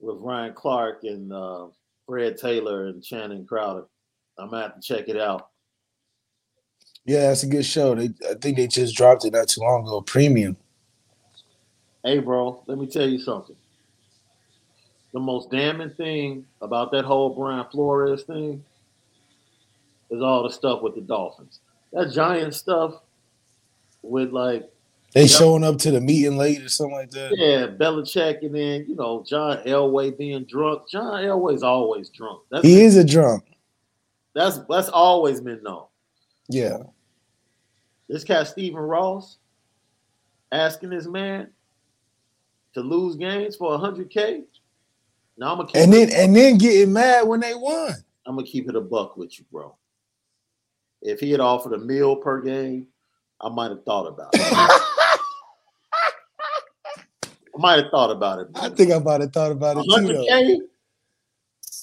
with Ryan Clark and uh, Fred Taylor and Channing Crowder. I'm gonna have to check it out. Yeah, that's a good show. They, I think they just dropped it not too long ago. Premium. Hey, bro, let me tell you something. The most damning thing about that whole Brian Flores thing is all the stuff with the Dolphins. That giant stuff with like They showing up to the meeting late or something like that. Yeah, Belichick, and then you know John Elway being drunk. John Elway's always drunk. That's He is a drunk. that's that's always been known. Yeah. This cat Stephen Ross asking this man to lose games for hundred k. Now I'm gonna keep And then and then getting mad when they won. I'm gonna keep it a buck with you, bro. If he had offered a meal per game, I might have thought about it. I might have thought about it. I think I might have thought about it too. Though.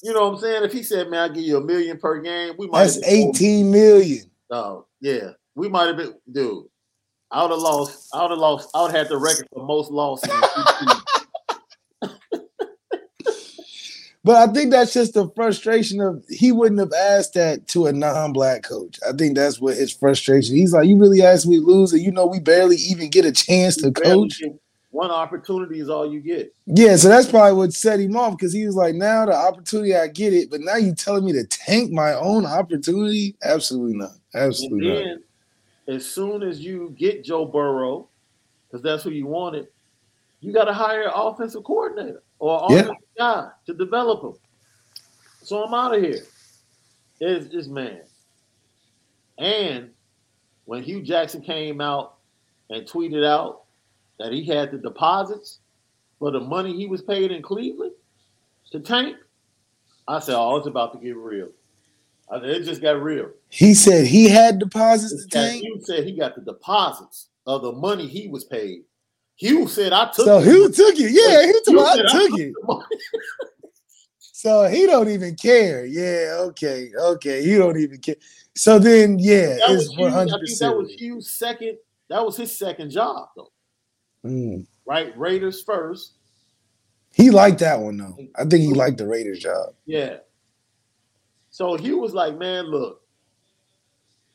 You know what I'm saying? If he said, "Man, I give you a million per game," we might. That's have been- 18 million. Oh, yeah, we might have been, dude. I would have lost. I would have lost. I would have had the record for most losses. But I think that's just the frustration of he wouldn't have asked that to a non-black coach. I think that's what his frustration. He's like, you really asked me to lose, and you know we barely even get a chance to coach. One opportunity is all you get. Yeah, so that's probably what set him off because he was like, now the opportunity I get it, but now you telling me to tank my own opportunity? Absolutely not. And Absolutely not. then, as soon as you get Joe Burrow, because that's who you wanted, you got to hire an offensive coordinator or Yeah. offensive guy to develop him. So I'm out of here. It's this man. And when Hue Jackson came out and tweeted out that he had the deposits for the money he was paid in Cleveland to tank, I said, "Oh, it's about to get real." I said, it just got real. He said he had deposits to tank. He said he got the deposits of the money he was paid. Hue said, "I took." It. So it." Hue took it. Yeah, he took, I said, took it. So he don't even care. Yeah, okay, okay. He don't even care. So then, yeah, That was it's one I hundred think that was percent. Hue's second. That was his second job, though. Mm. Right, Raiders first. He liked that one though. I think he liked the Raiders job. Yeah. So Hue was like, "Man, look,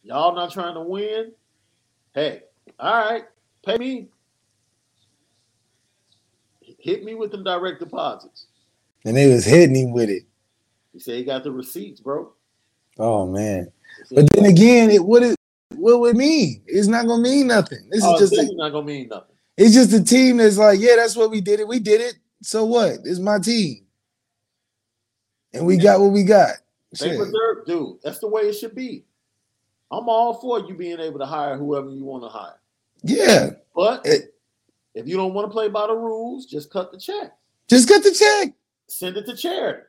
y'all not trying to win. Hey, all right, pay me. Hit me with them direct deposits." And they was hitting him with it. He said he got the receipts, bro. Oh man. But then again, it what it what would it mean? It's not gonna mean nothing. This oh, is just a, not gonna mean nothing. it's just a team that's like, yeah, that's what we did it. We did it. So what? It's my team. And we got what we got. They Shit. preserve, dude. That's the way it should be. I'm all for you being able to hire whoever you want to hire. Yeah. But It- if you don't want to play by the rules, just cut the check. Just cut the check. Send it to charity.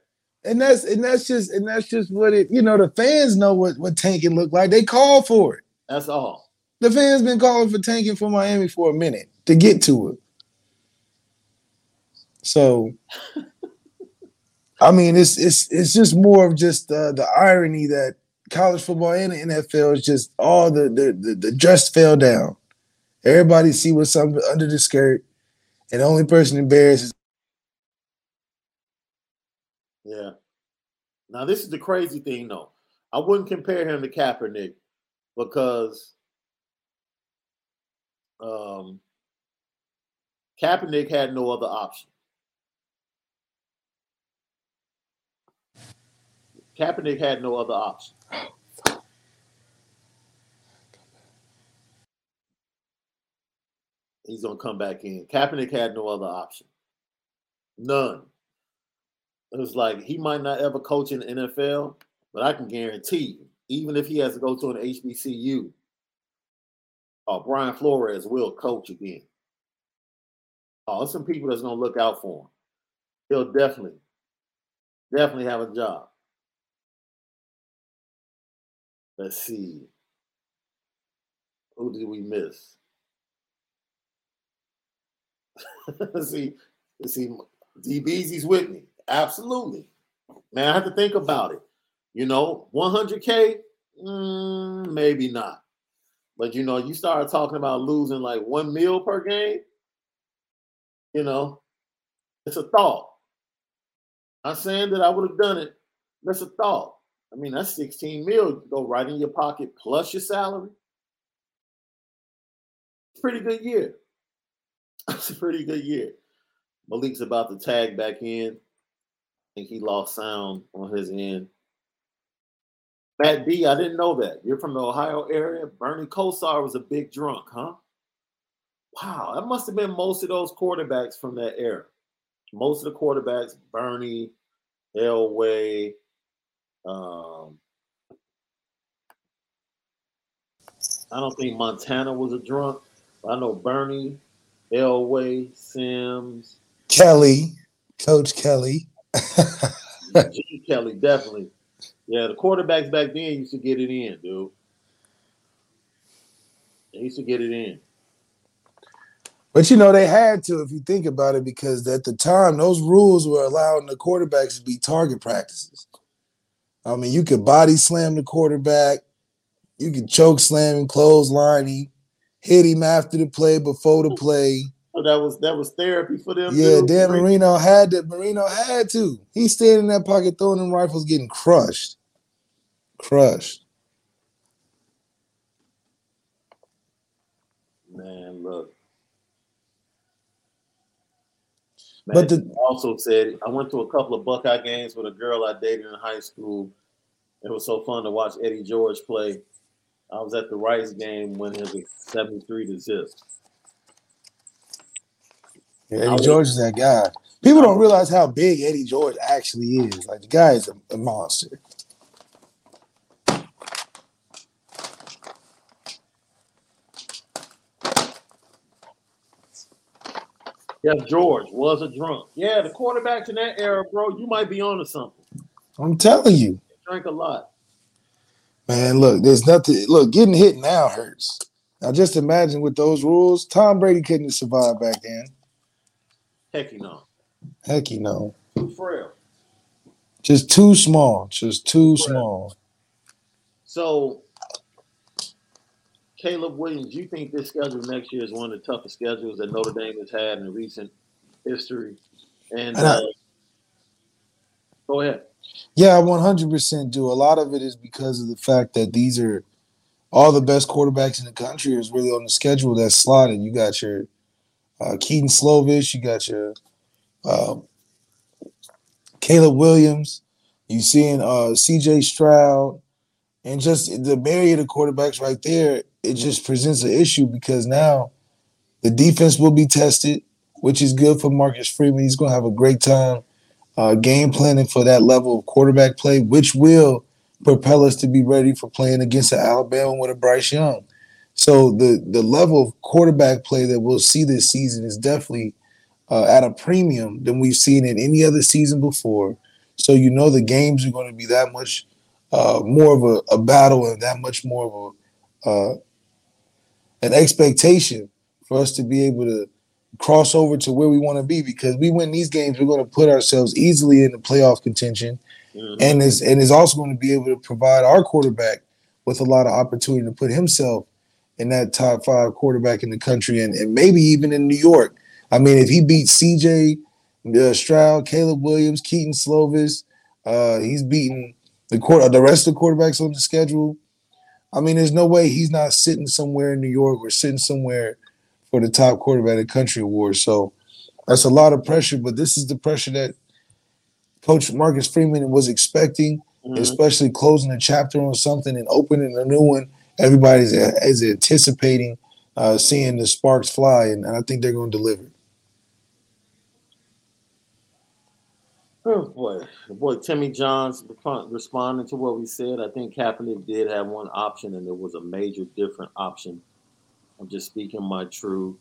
And that's and that's just and that's just what it, you know, the fans know what, what tanking look like. They call for it. That's all. The fans been calling for tanking for Miami for a minute to get to it. So I mean it's it's it's just more of just uh, the irony that college football and the NFL is just all the the the, the dress fell down. Everybody see what's under, the skirt, and the only person embarrassed is Yeah. Now this is the crazy thing, though. I wouldn't compare him to Kaepernick because um, Kaepernick had no other option. Kaepernick had no other option. He's gonna come back in. Kaepernick had no other option. None. It was like he might not ever coach in the NFL, but I can guarantee you, even if he has to go to an HBCU, uh, Brian Flores will coach again. Oh, there's some people that's gonna look out for him. He'll definitely, definitely have a job. Let's see. Who did we miss? see, see, D Beezy's with me. Absolutely. Man, I have to think about it. You know, 100K, mm, maybe not. But you know, you start talking about losing like one meal per game, you know, it's a thought. I'm saying that I would have done it. That's a thought. I mean, that's 16 mil go right in your pocket plus your salary. Pretty good year. It's a pretty good year. Malik's about to tag back in. I think he lost sound on his end. Matt B, I didn't know that. You're from the Ohio area. Bernie Kosar was a big drunk, huh? wow, that must have been most of those quarterbacks from that era. Most of the quarterbacks, Bernie, Elway, um, I don't think Montana was a drunk. I know Bernie, Elway, Simms, Kelly, Coach Kelly. G. Kelly, definitely. Yeah, the quarterbacks back then used to get it in, dude. They used to get it in. But you know, they had to, if you think about it, because at the time, those rules were allowing the quarterbacks to be target practices. I mean, you could body slam the quarterback, you could choke slam and clothesline him, hit him after the play, before the play. So that was that was therapy for them. Yeah, too. Dan Marino had to. Marino had to. He's standing in that pocket throwing them rifles, getting crushed. Crushed. Man, look. But the- also said I went to a couple of Buckeye games with a girl I dated in high school. It was so fun to watch Eddie George play. I was at the Rice game when it was 73 to zip. Yeah, Eddie George is that guy. People don't realize how big Eddie George actually is. Like the guy is a, a monster. Yeah, George was a drunk. Yeah, the quarterbacks in that era, bro, you might be onto something. I'm telling you, Drank a lot. Man. Look, there's nothing. Look, getting hit now hurts. Now, just imagine with those rules, Tom Brady couldn't have survived back then. Heck, you know, Heck, you know, too frail. just too small. Just too small. So, Caleb Williams, you think this schedule next year is one of the toughest schedules that Notre Dame has had in recent history? And And I- uh, go ahead. Yeah, I 100% do. A lot of it is because of the fact that these are all the best quarterbacks in the country is really on the schedule that's slotted. You got your uh, Kedon Slovis, you got your um, Caleb Williams, you seeing uh, C.J. Stroud, and just the myriad of quarterbacks right there. It just presents an issue because now the defense will be tested, which is good for Marcus Freeman. He's going to have a great time uh, game planning for that level of quarterback play, which will propel us to be ready for playing against Alabama with a Bryce Young. So the the level of quarterback play that we'll see this season is definitely uh, at a premium than we've seen in any other season before. So you know the games are going to be that much uh, more of a, a battle and that much more of a uh, an expectation for us to be able to cross over to where we want to be because we win these games, we're going to put ourselves easily in the playoff contention, Mhm. and is and is also going to be able to provide our quarterback with a lot of opportunity to put himself in that top five quarterback in the country and, and maybe even in New York. I mean, if he beats CJ uh, Stroud, Caleb Williams, Kedon Slovis, uh, he's beating the court the rest of the quarterbacks on the schedule. I mean, there's no way he's not sitting somewhere in New York or sitting somewhere for the top quarterback of the country award. So that's a lot of pressure, but this is the pressure that Coach Marcus Freeman was expecting, Mhm. especially closing a chapter on something and opening a new one. Everybody's is anticipating uh, seeing the sparks fly, and, and I think they're going to deliver. Oh boy, boy Timmy Johns responding to what we said. I think Kaepernick did have one option, and it was a major different option. I'm just speaking my true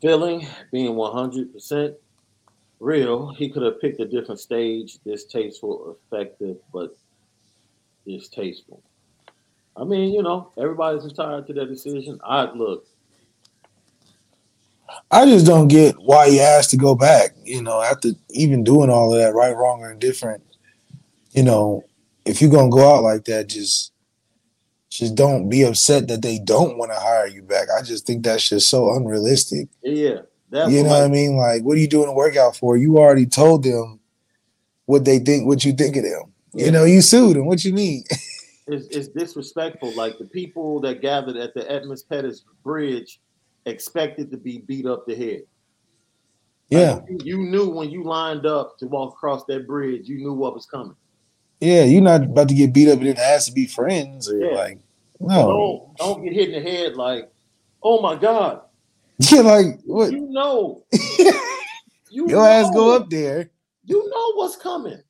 feeling, being 100% real. He could have picked a different stage, distasteful, effective, but distasteful. I mean, you know, everybody's entitled to their decision. I look, I just don't get why he asked to go back. You know, after even doing all of that, right, wrong, or indifferent. You know, if you're gonna go out like that, just just don't be upset that they don't want to hire you back. I just think that's just so unrealistic. yeah, you know what I mean? Like, what are you doing a workout for? You already told them what they think, what you think of them. Yeah. You know, you sued them. What you mean? it's, it's disrespectful. Like the people that gathered at the Edmund Pettus Bridge expected to be beat up the head. yeah, Like, you, you knew when you lined up to walk across that bridge, you knew what was coming. Yeah. You're not about to get beat up and then asked to be friends or Yeah. like, no. Don't don't get hit in the head like, oh my God. Yeah, like what? You know, you Your ass go up there. You know what's coming.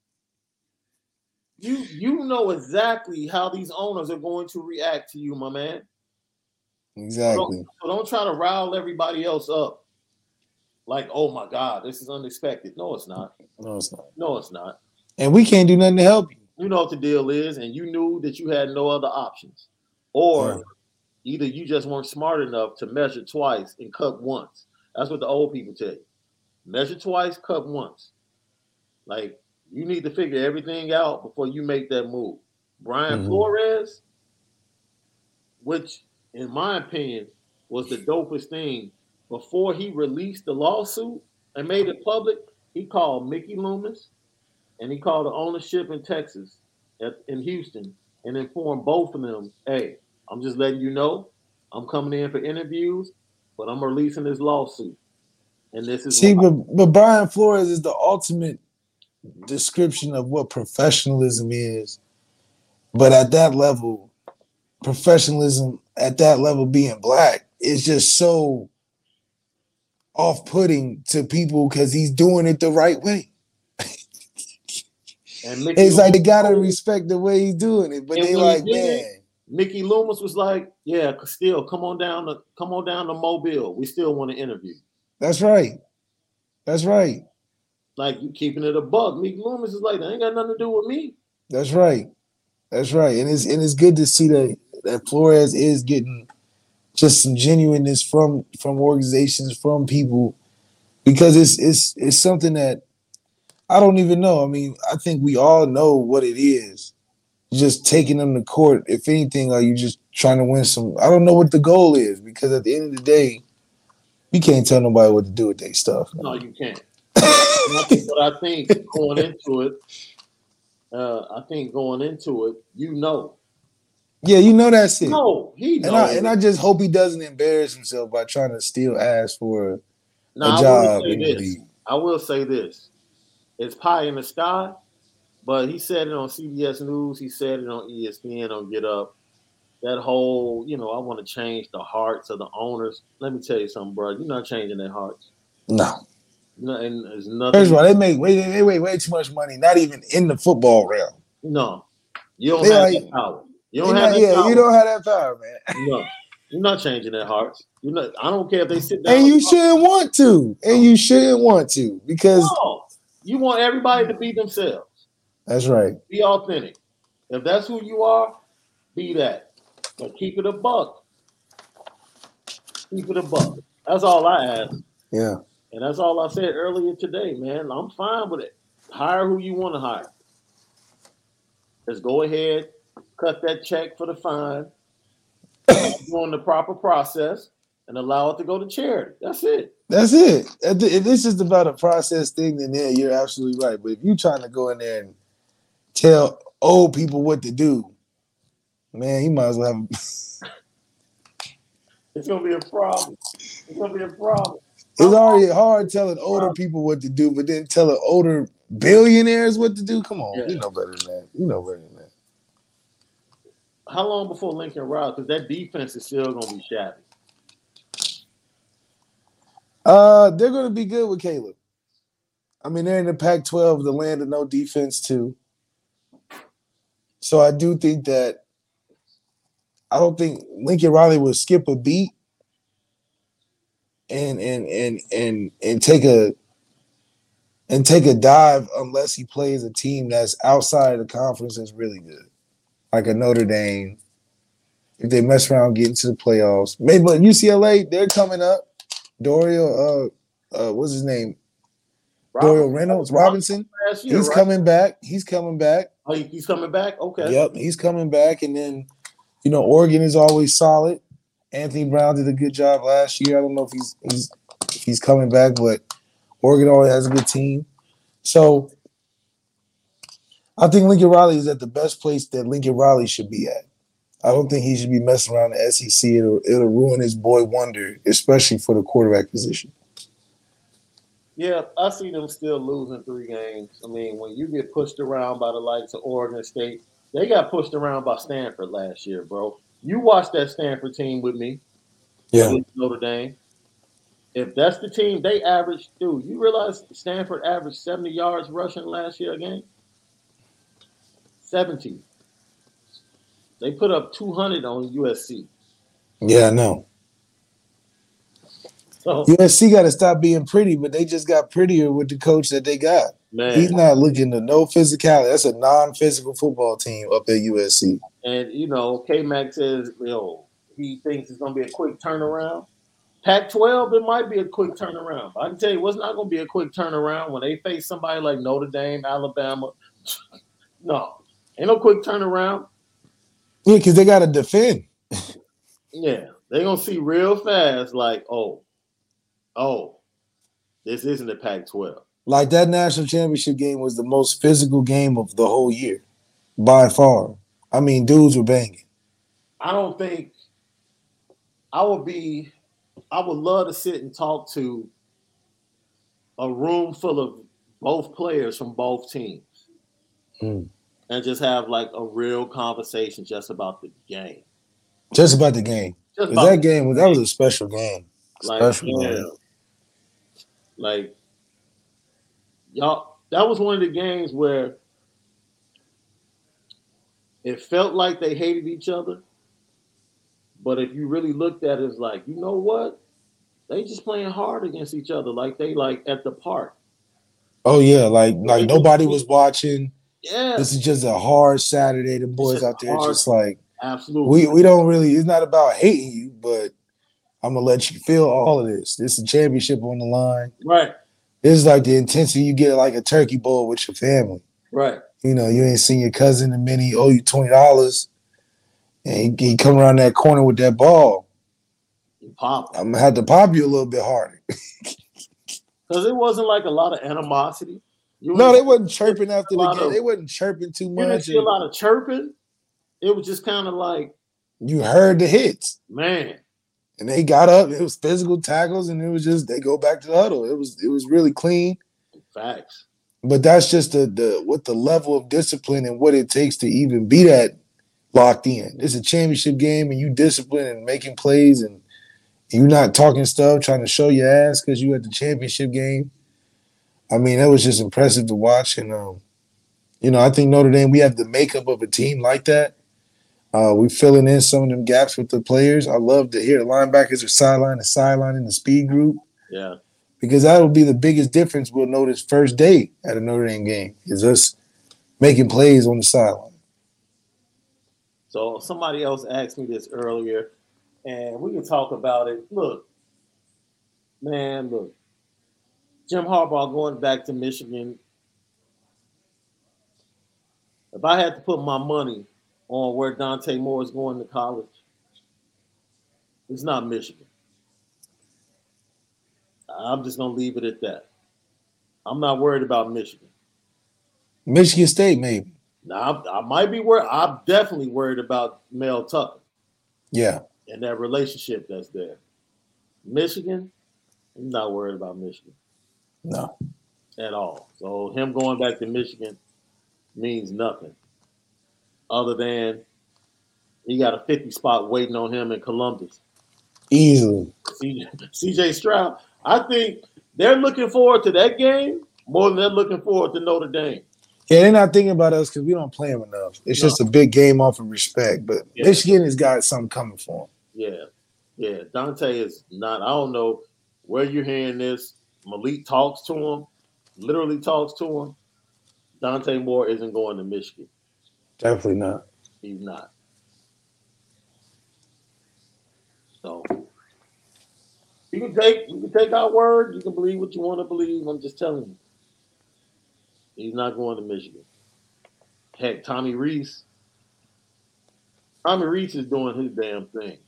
You you know exactly how these owners are going to react to you, my man. Exactly. So don't try to rile everybody else up. Like, oh my God, this is unexpected. No, it's not. No, it's not. No, it's not. And we can't do nothing to help you. You know what the deal is, and you knew that you had no other options. Or Yeah. either you just weren't smart enough to measure twice and cut once. That's what the old people tell you. Measure twice, cut once. Like you need to figure everything out before you make that move. Brian Mhm. Flores, which in my opinion was the dopest thing, before he released the lawsuit and made it public, he called Mickey Loomis and he called the ownership in Texas, at, in Houston, and informed both of them, hey, I'm just letting you know, I'm coming in for interviews, but I'm releasing this lawsuit. And this is See, but but Brian Flores is the ultimate description of what professionalism is. But at that level, professionalism at that level being black is just so off-putting to people because he's doing it the right way. And Mickey It's like they gotta respect the way he's doing it, but they like, did it, man, Mickey Loomis was like, "Yeah, still come on down to come on down to Mobile. We still want to interview." that's right. That's right. Like you keeping it a. Mickey Loomis is like, "That ain't got nothing to do with me." That's right. That's right. And it's and it's good to see that that Flores is getting just some genuineness from from organizations, from people, because it's it's it's something that I don't even know. I mean, I think we all know what it is. Just taking them to court. If anything, are you just trying to win some? I don't know what the goal is because at the end of the day, you can't tell nobody what to do with their stuff. man. No, you can't. And I think what I think going into it, uh, I think going into it, you know, yeah, you know that's it. no, he knows. And I and I just hope he doesn't embarrass himself by trying to still ask for Now, a I job will say this. I will say this: it's pie in the sky, but he said it on CBS News. He said it on ESPN on Get Up. That whole, you know, I want to change the hearts of the owners. Let me tell you something, bro. You're not changing their hearts. No. You know, and there's nothing. First of all, they make way they make way too much money, not even in the football realm. no, you don't They have like- that power. You don't not- have that yeah, power. you don't have that power, man. No, you're not changing their hearts. You're not. I don't care if they sit down. And you shouldn't want to. And you shouldn't want to because No, you want everybody to be themselves. that's right. Be authentic. If that's who you are, be that. But keep it a buck. Keep it a buck. That's all I ask. Yeah. And that's all I said earlier today, man. I'm fine with it. Hire who you want to hire. Just go ahead, cut that check for the fine, doing the proper process, and allow it to go to charity. That's it. That's it. If it's just about a process thing, then yeah, you're absolutely right. But if you're trying to go in there and tell old people what to do, man, you might as well have It's gonna be a problem. It's gonna be a problem. It's already hard telling older people what to do, but then telling older billionaires what to do. Come on, Yeah. you know better than that. You know better than that. How long before Lincoln Riley? Because that defense is still gonna be shabby. Uh, they're going to be good with Caleb. I mean, they're in the Pac-12, the land of no defense too. So I do think that I don't think Lincoln Riley will skip a beat and and and and and take a and take a dive unless he plays a team that's outside of the conference that's really good, like a Notre Dame. If they mess around getting to the playoffs, maybe but UCLA they're coming up. Dorian, uh, uh, what's his name? Dorian Reynolds Robinson. Last year, He's right? coming back. He's coming back. Oh, he's coming back. Okay. Yep, he's coming back. And then, you know, Oregon is always solid. Anthony Brown did a good job last year. I don't know if he's he's he's coming back, but Oregon always has a good team. So I think Lincoln Riley is at the best place that Lincoln Riley should be at. I don't think he should be messing around the SEC. It'll, it'll ruin his boy wonder, especially for the quarterback position. Yeah, I see them still losing three games. I mean, when you get pushed around by the likes of Oregon State, they got pushed around by Stanford last year, bro. You watched that Stanford team with me. against Notre Dame. if that's the team they average, dude, you realize Stanford averaged 70 yards rushing last year again? 70. They put up 200 on USC. Yeah, I know. So, USC got to stop being pretty, but they just got prettier with the coach that they got. man. He's not looking to no physicality. That's a non-physical football team up at USC. And you know, K Mac says, you know, he thinks it's gonna be a quick turnaround. Pac 12, it might be a quick turnaround. I can tell you what's not gonna be a quick turnaround when they face somebody like Notre Dame, Alabama. no, ain't no quick turnaround. Yeah, because they got to defend. Yeah, they're gonna see real fast, like, oh, oh, this isn't the Pac 12. Like that national championship game was the most physical game of the whole year, by far. I mean, dudes were banging. I don't think I would be I would love to sit and talk to a room full of both players from both teams Hmm. And just have like a real conversation just about the game. Just about the game. Just about that game was that was a special game. like, Special yeah. game. like y'all that was one of the games where it felt like they hated each other. But if you really looked at it, it's like, you know what? They just playing hard against each other, like they like at the park. Oh yeah, like like nobody was watching. Yeah, This is just a hard Saturday. The boys out there hard. just like absolutely. we we don't really. It's not about hating you, but I'm gonna let you feel all of this. This is a championship on the line. right, This is like the intensity you get like a turkey bowl with your family. right. You know, you ain't seen your cousin in he owe you twenty dollars, and he, he come around that corner with that ball. You pop I'm gonna have to pop you a little bit harder. because it wasn't like a lot of animosity. You No, they wasn't chirping after the game. of- They wasn't chirping too much. you didn't see a lot of chirping. It was just kind of like, You heard the hits. man, and they got up. It was physical tackles, and it was just they go back to the huddle. It was it was really clean. facts. But that's just the the what the level of discipline and what it takes to even be that locked in. It's a championship game, and you discipline and making plays, and you're not talking stuff, trying to show your ass because you at the championship game. I mean, that was just impressive to watch, and um, you know, I think Notre Dame we have the makeup of a team like that. Uh, we filling in some of them gaps with the players. I love to hear the linebackers are sideline to sideline in the speed group Yeah, because that will be the biggest difference we'll notice first day at a Notre Dame game is us making plays on the sideline. So somebody else asked me this earlier, and we can talk about it. Look, man, look, Jim Harbaugh going back to Michigan. If I had to put my money on where Dante Moore is going to college, it's not Michigan. I'm just gonna leave it at that. I'm not worried about Michigan. Michigan State, maybe. Now I, I might be worried. I'm definitely worried about Mel Tucker. Yeah. and that relationship that's there. Michigan, I'm not worried about Michigan No. at all. So him going back to Michigan means nothing other than he got a 50 spot waiting on him in Columbus. Easily. CJ Stroud, I think they're looking forward to that game more than they're looking forward to Notre Dame. Yeah, they're not thinking about us because we don't play them enough. It's No. just a big game off of respect. But Yeah. Michigan has got something coming for them. Yeah, yeah. Dante is not. I don't know where you're hearing this. Malik talks to him, literally talks to him. Dante Moore isn't going to Michigan. Definitely not. He's not. So you can take you can take our word. You can believe what you want to believe. I'm just telling you, he's not going to Michigan. Heck, Tommy Rees. Tommy Rees is doing his damn thing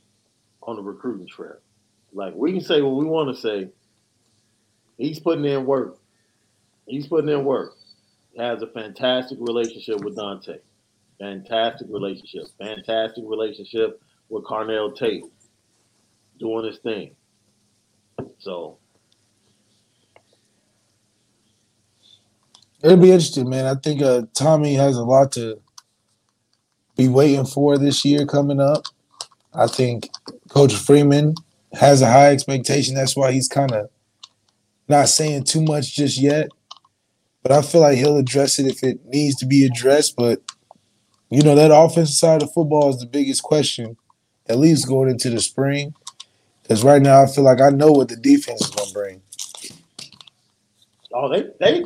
on the recruiting trail. Like we can say what we want to say. He's putting in work. He's putting in work. Has a fantastic relationship with Dante. Fantastic relationship. Fantastic relationship with Carnell Tate. Doing his thing. So It'll be interesting, man. I think uh, Tommy has a lot to be waiting for this year coming up. I think Coach Freeman has a high expectation. That's why he's kind of not saying too much just yet. But I feel like he'll address it if it needs to be addressed. But you know, that offensive side of football is the biggest question, at least going into the spring. Because right now, I feel like I know what the defense is going to bring. Oh, they they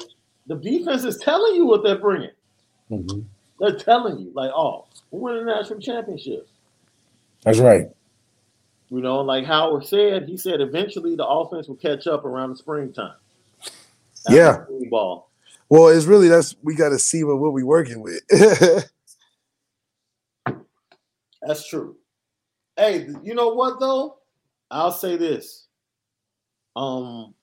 the defense is telling you what they're bringing. Mm-hmm. They're telling you like, oh, we're winning national championships. That's right. You know, like Howard said, he said eventually the offense will catch up around the springtime. After Yeah. ball. Well, it's really that's we got to see what what we working with. That's true. Hey, you know what though? I'll say this. Um,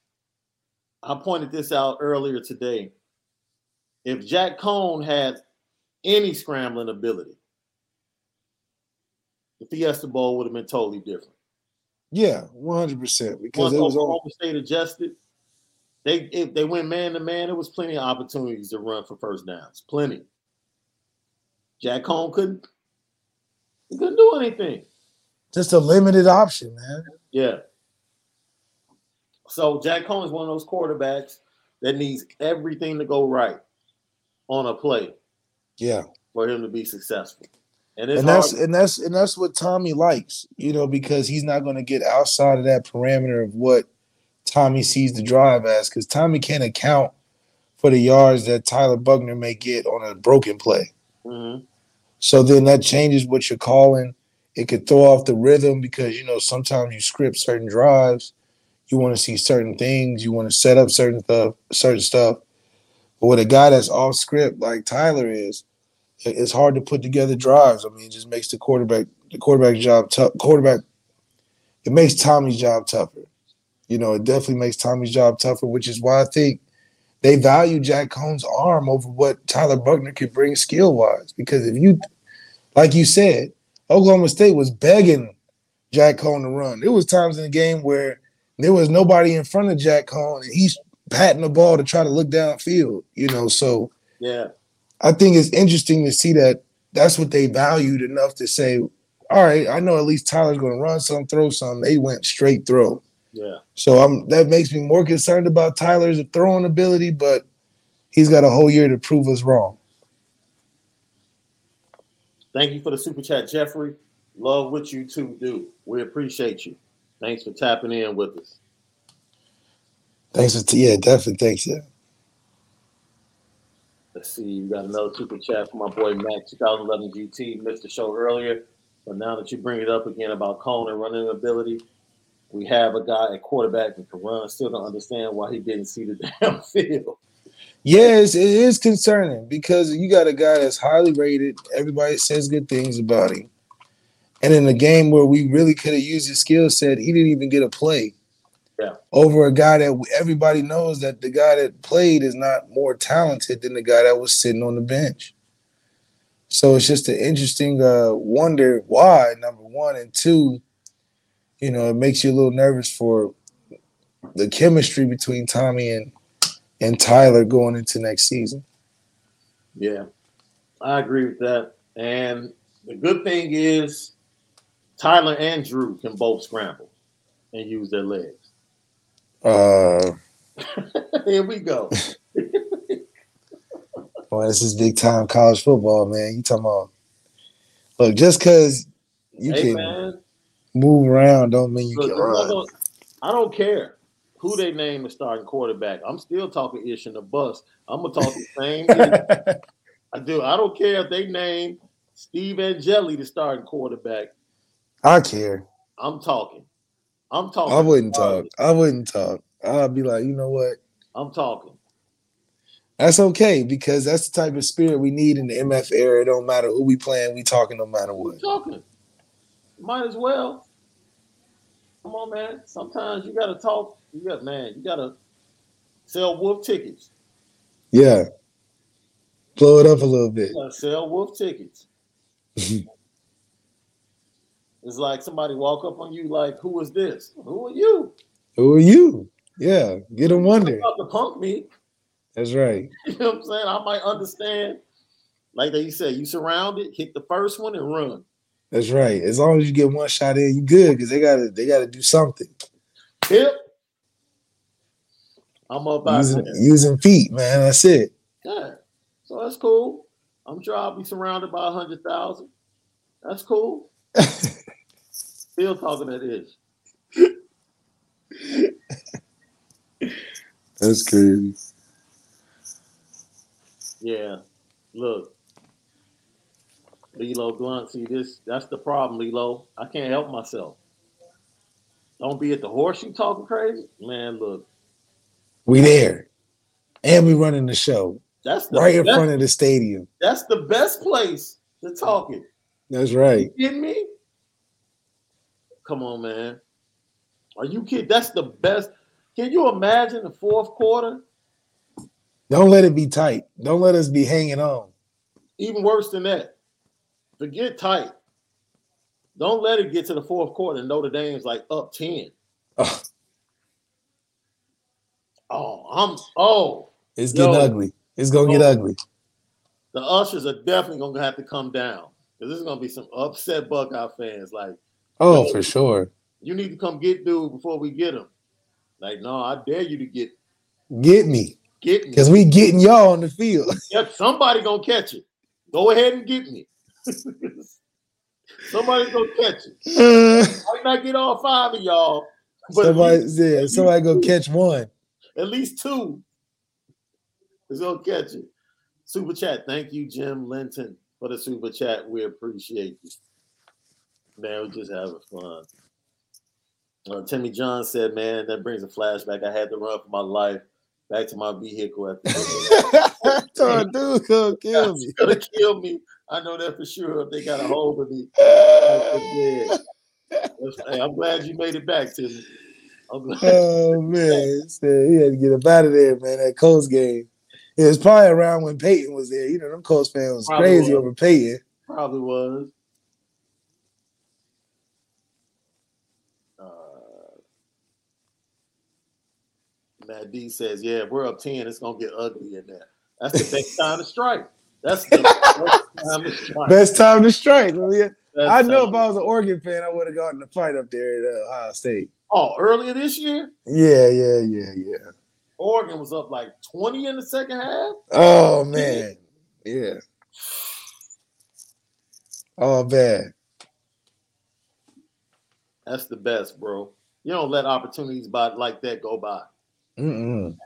I pointed this out earlier today. If Jack Coan had any scrambling ability, the Fiesta Bowl would have been totally different. Yeah, one hundred percent. Because Once it was all Oklahoma State adjusted, they if they went man to man, there was plenty of opportunities to run for first downs. Plenty. Jack Coan couldn't he couldn't do anything. just a limited option, man. Yeah. So Jack Coan is one of those quarterbacks that needs everything to go right on a play Yeah. for him to be successful. And and that's hard. and that's and that's what Tommy likes, you know, because he's not going to get outside of that parameter of what Tommy sees the drive as, because Tommy can't account for the yards that Tyler Buchner may get on a broken play. Mhm. So then that changes what you're calling. It could throw off the rhythm because you know sometimes you script certain drives, you want to see certain things, you want to set up certain stuff, certain stuff. But with a guy that's off script like Tyler is, it's hard to put together drives. I mean, it just makes the quarterback the quarterback job tough. Quarterback, it makes Tommy's job tougher. You know, it definitely makes Tommy's job tougher, which is why I think they value Jack Coan's arm over what Tyler Buchner could bring skill wise. Because if you, like you said, Oklahoma State was begging Jack Coan to run. There was times in the game where there was nobody in front of Jack Coan, and he's patting the ball to try to look downfield. You know, so Yeah. I think it's interesting to see that that's what they valued enough to say, all right, I know at least Tyler's going to run some, throw some. They went straight throw. Yeah. So I'm that makes me more concerned about Tyler's throwing ability, but he's got a whole year to prove us wrong. Thank you for the super chat, Jeffrey. Love what you two do. We appreciate you. Thanks for tapping in with us. Thanks for yeah, definitely thanks. Yeah. Let's see, we got another super chat from my boy Mac 2011 GT. Missed the show earlier, but now that you bring it up again about Coan and running ability, we have a guy at quarterback that can run. Still don't understand why he didn't see the damn field. Yes, it is concerning because you got a guy that's highly rated. Everybody says good things about him. And in a game where we really could have used his skill set, he didn't even get a play. Yeah. Over a guy that everybody knows that the guy that played is not more talented than the guy that was sitting on the bench. So it's just an interesting uh, wonder why, number one. And two, you know, it makes you a little nervous for the chemistry between Tommy and and Tyler going into next season. Yeah, I agree with that. And the good thing is Tyler and Drew can both scramble and use their legs. Uh, Here we go. well, this is big time college football, man. You talking about? Look, just because you hey can man, move around, don't mean you look, can run. gonna- I don't care who they name as starting quarterback. I'm still talking ish in the bus. I'm gonna talk the same. I do. I don't care if they name Steve Angeli the starting quarterback. I care. I'm talking. I'm talking. I wouldn't talk. I wouldn't talk. I'd be like, you know what? I'm talking. That's okay because that's the type of spirit we need in the MF era. It don't matter who we playing, we talking no matter what. talking. Might as well. Come on, man. Sometimes you gotta talk. You got man. You gotta sell wolf tickets. Yeah. Blow it up a little bit. Sell wolf tickets. It's like somebody walk up on you like, "Who is this? Who are you?" Who are you? Yeah. Get them wondering. about to punk me. That's right. You know what I'm saying? I might understand. Like they said, you surround it, hit the first one and run. That's right. As long as you get one shot in, you good because they gotta they gotta do something. Yep. I'm up Using using feet, man. That's it. Yeah. So that's cool. I'm sure I'll be surrounded by a hundred thousand. That's cool. Still talking to this. That's crazy. Yeah. Look. Lilo Blunt, see this that's the problem, Lilo. I can't help myself. Don't be at the horseshoe talking crazy. Man, look, We there. And we running the show that's the right in front of the stadium. that's the best place to talk it. That's right. You kidding me? Come on, man. Are you kidding? That's the best. Can you imagine the fourth quarter? Don't let it be tight. Don't let us be hanging on. Even worse than that. Forget tight. Don't let it get to the fourth quarter and Notre Dame's like up 10. Ugh. Oh, I'm oh, It's getting Yo. ugly. It's gonna get Oh. ugly. the ushers are definitely gonna have to come down. Because this is gonna be some upset Buckeye fans. Like, Oh, for sure. you need to come get dude before we get him. Like, no, I dare you to get Get me. get me. Because we getting y'all on the field. Yep, somebody gonna catch it. Go ahead and get me. Somebody's gonna catch it. I might not get all five of y'all, but somebody, least, yeah, somebody go catch one. at least two is gonna catch it. Super chat. Thank you, Jim Linton, for the super chat. We appreciate you. Man, we're just having fun. Uh, Timmy John said, "Man, that brings a flashback. I had to run for my life back to my vehicle at the oh, dude, gonna kill me. Gonna kill me. I know that for sure. If they got a hold of me. Hey, I'm glad you made it back to me. I'm glad. oh man, he had to get up out of there, man. That Colts game. It was probably around when Peyton was there. You know, them Colts fans was Probably crazy was. over Peyton. Probably was. Uh, Matt D says, "Yeah, if we're up ten, it's gonna get ugly in there. That's the best time to strike. That's the best time to strike. Best time to strike. Yeah. I know if I was an Oregon fan, I would have gotten the fight up there at uh, Ohio State. Oh, earlier this year, Yeah, yeah, yeah, yeah. Oregon was up like twenty in the second half. Oh man, yeah. Oh bad. That's the best, bro. You don't let opportunities by like that go by.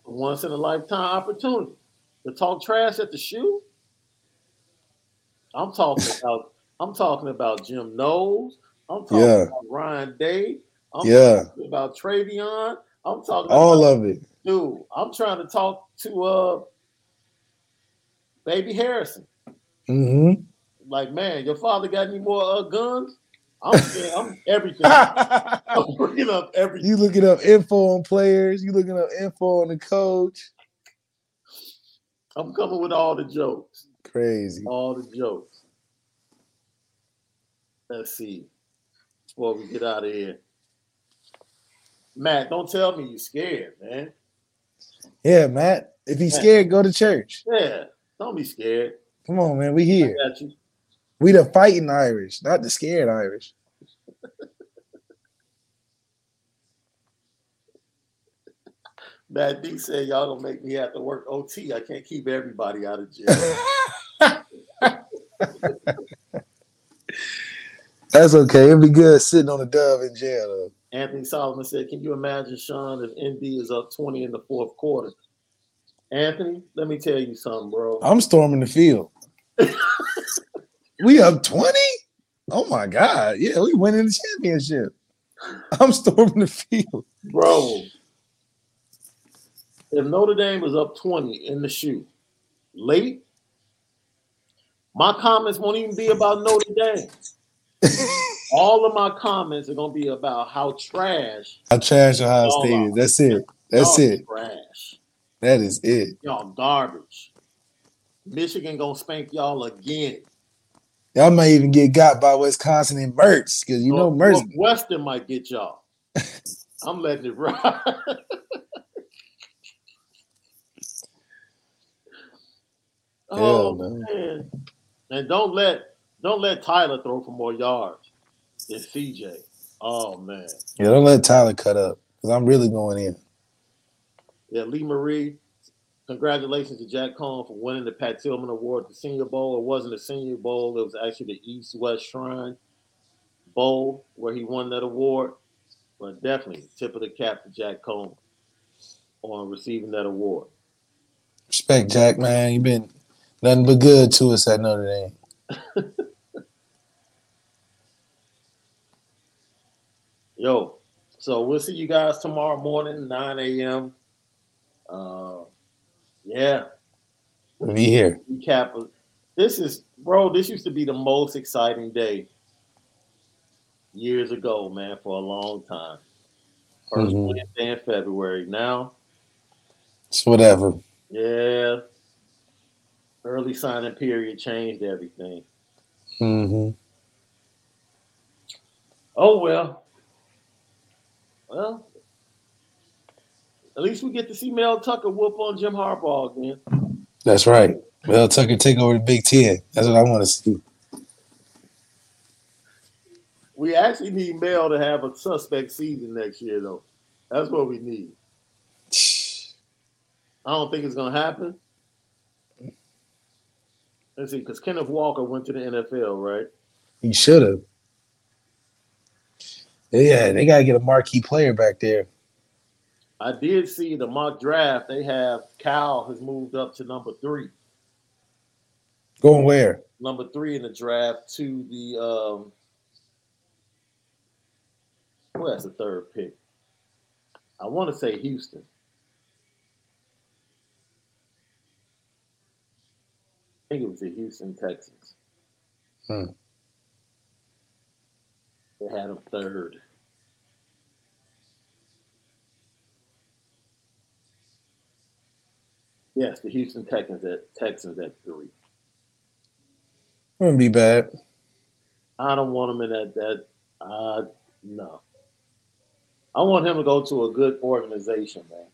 Once in a lifetime opportunity to talk trash at the shoe. I'm talking about. I'm talking about Jim Knowles. I'm talking Yeah. about Ryan Day. I'm Yeah, talking about Travion. I'm talking all about of it. dude. I'm trying to talk to uh Baby Harrison. Mm-hmm. Like, man, your father got any more uh, guns? I'm I'm everything. I'm bringing up everything. you looking up info on players. You looking up info on the coach. I'm coming with all the jokes. Crazy. all the jokes. Let's see. Before we get out of here. Matt, don't tell me you're scared, man. Yeah, Matt. If he's Yeah. scared, go to church. Yeah, don't be scared. Come on, man. We here. I got you. We the fighting Irish, not the scared Irish. Matt D said y'all gonna make me have to work OT. I can't keep everybody out of jail. That's okay. It'll be good sitting on a dove in jail. Though. Anthony Solomon said, Can you imagine, Sean, if ND is up 20 in the fourth quarter? Anthony, let me tell you something, bro. I'm storming the field. we up 20? Oh my God. Yeah, we winning the championship. I'm storming the field. Bro, if Notre Dame was up 20 in the shoe late, my comments won't even be about Notre Dame. All of my comments are gonna be about how trash How trash Ohio State. is. That's it. That's y'all it. Trash. That is it. Y'all garbage. Michigan gonna spank y'all again. Y'all might even get got by Wisconsin and Mertz because you know Mertz. Western might get y'all. I'm letting it ride. oh no. man. And don't let Don't let Tyler throw for more yards than CJ. Oh man. Yeah, don't let Tyler cut up because I'm really going in. Yeah, Lee Marie. Congratulations to Jack Coan for winning the Pat Tillman Award, the Senior Bowl. It wasn't a Senior Bowl; it was actually the East West Shrine Bowl where he won that award. But definitely, tip of the cap to Jack Coan on receiving that award. Respect, Jack, man. You've been nothing but good to us at Notre Dame. Yo, so we'll see you guys tomorrow morning, 9 a.m. Uh, yeah, be here. recap. This is, bro, this used to be the most exciting day years ago, man, for a long time. 1st Mhm. Wednesday in February. Now, It's whatever. yeah, early signing period changed everything. hmm Oh, well. Well, at least we get to see Mel Tucker whoop on Jim Harbaugh again. That's right. Mel Tucker take over the Big Ten. That's what I want to see. We actually need Mel to have a suspect season next year, though. That's what we need. I don't think it's gonna happen. Let's see, because Kenneth Walker went to the NFL, right? He should have. Yeah, they gotta get a marquee player back there. I did see the mock draft. They have Cal has moved up to number three. Going where? Number three in the draft to the um who has the third pick? I want to say Houston. I think it was the Houston Texans. Hmm. They had him third. Yes, the Houston Texans at Texans at three. Wouldn't be bad. I don't want him in that that uh no. I want him to go to a good organization, man.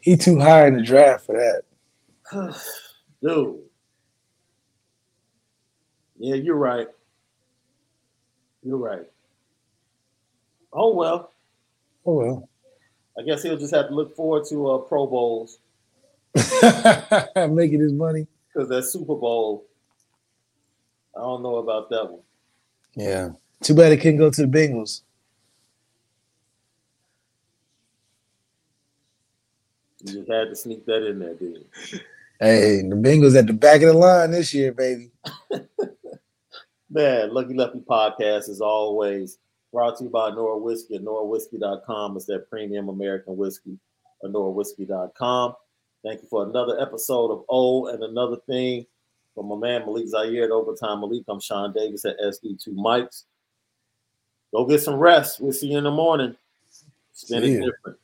He too high in the draft for that. Dude. Yeah, you're right. You're right. Oh well. Oh well. I guess he'll just have to look forward to uh, Pro Bowls Making his money. because that Super Bowl. I don't know about that one. Yeah. Too bad it couldn't go to the Bengals. You just had to sneak that in there, didn't you? Hey, the Bengals at the back of the line this year, baby. Man, Lucky Lefty Podcast is always brought to you by Nora Whiskey at NoraWhiskey.com. It's that premium American whiskey at NoraWhiskey.com. Thank you for another episode of O and another thing from my man Malik Zaire at Overtime Malik. I'm Sean Davis at SD2 Mics. Go get some rest. We'll see you in the morning. See it different.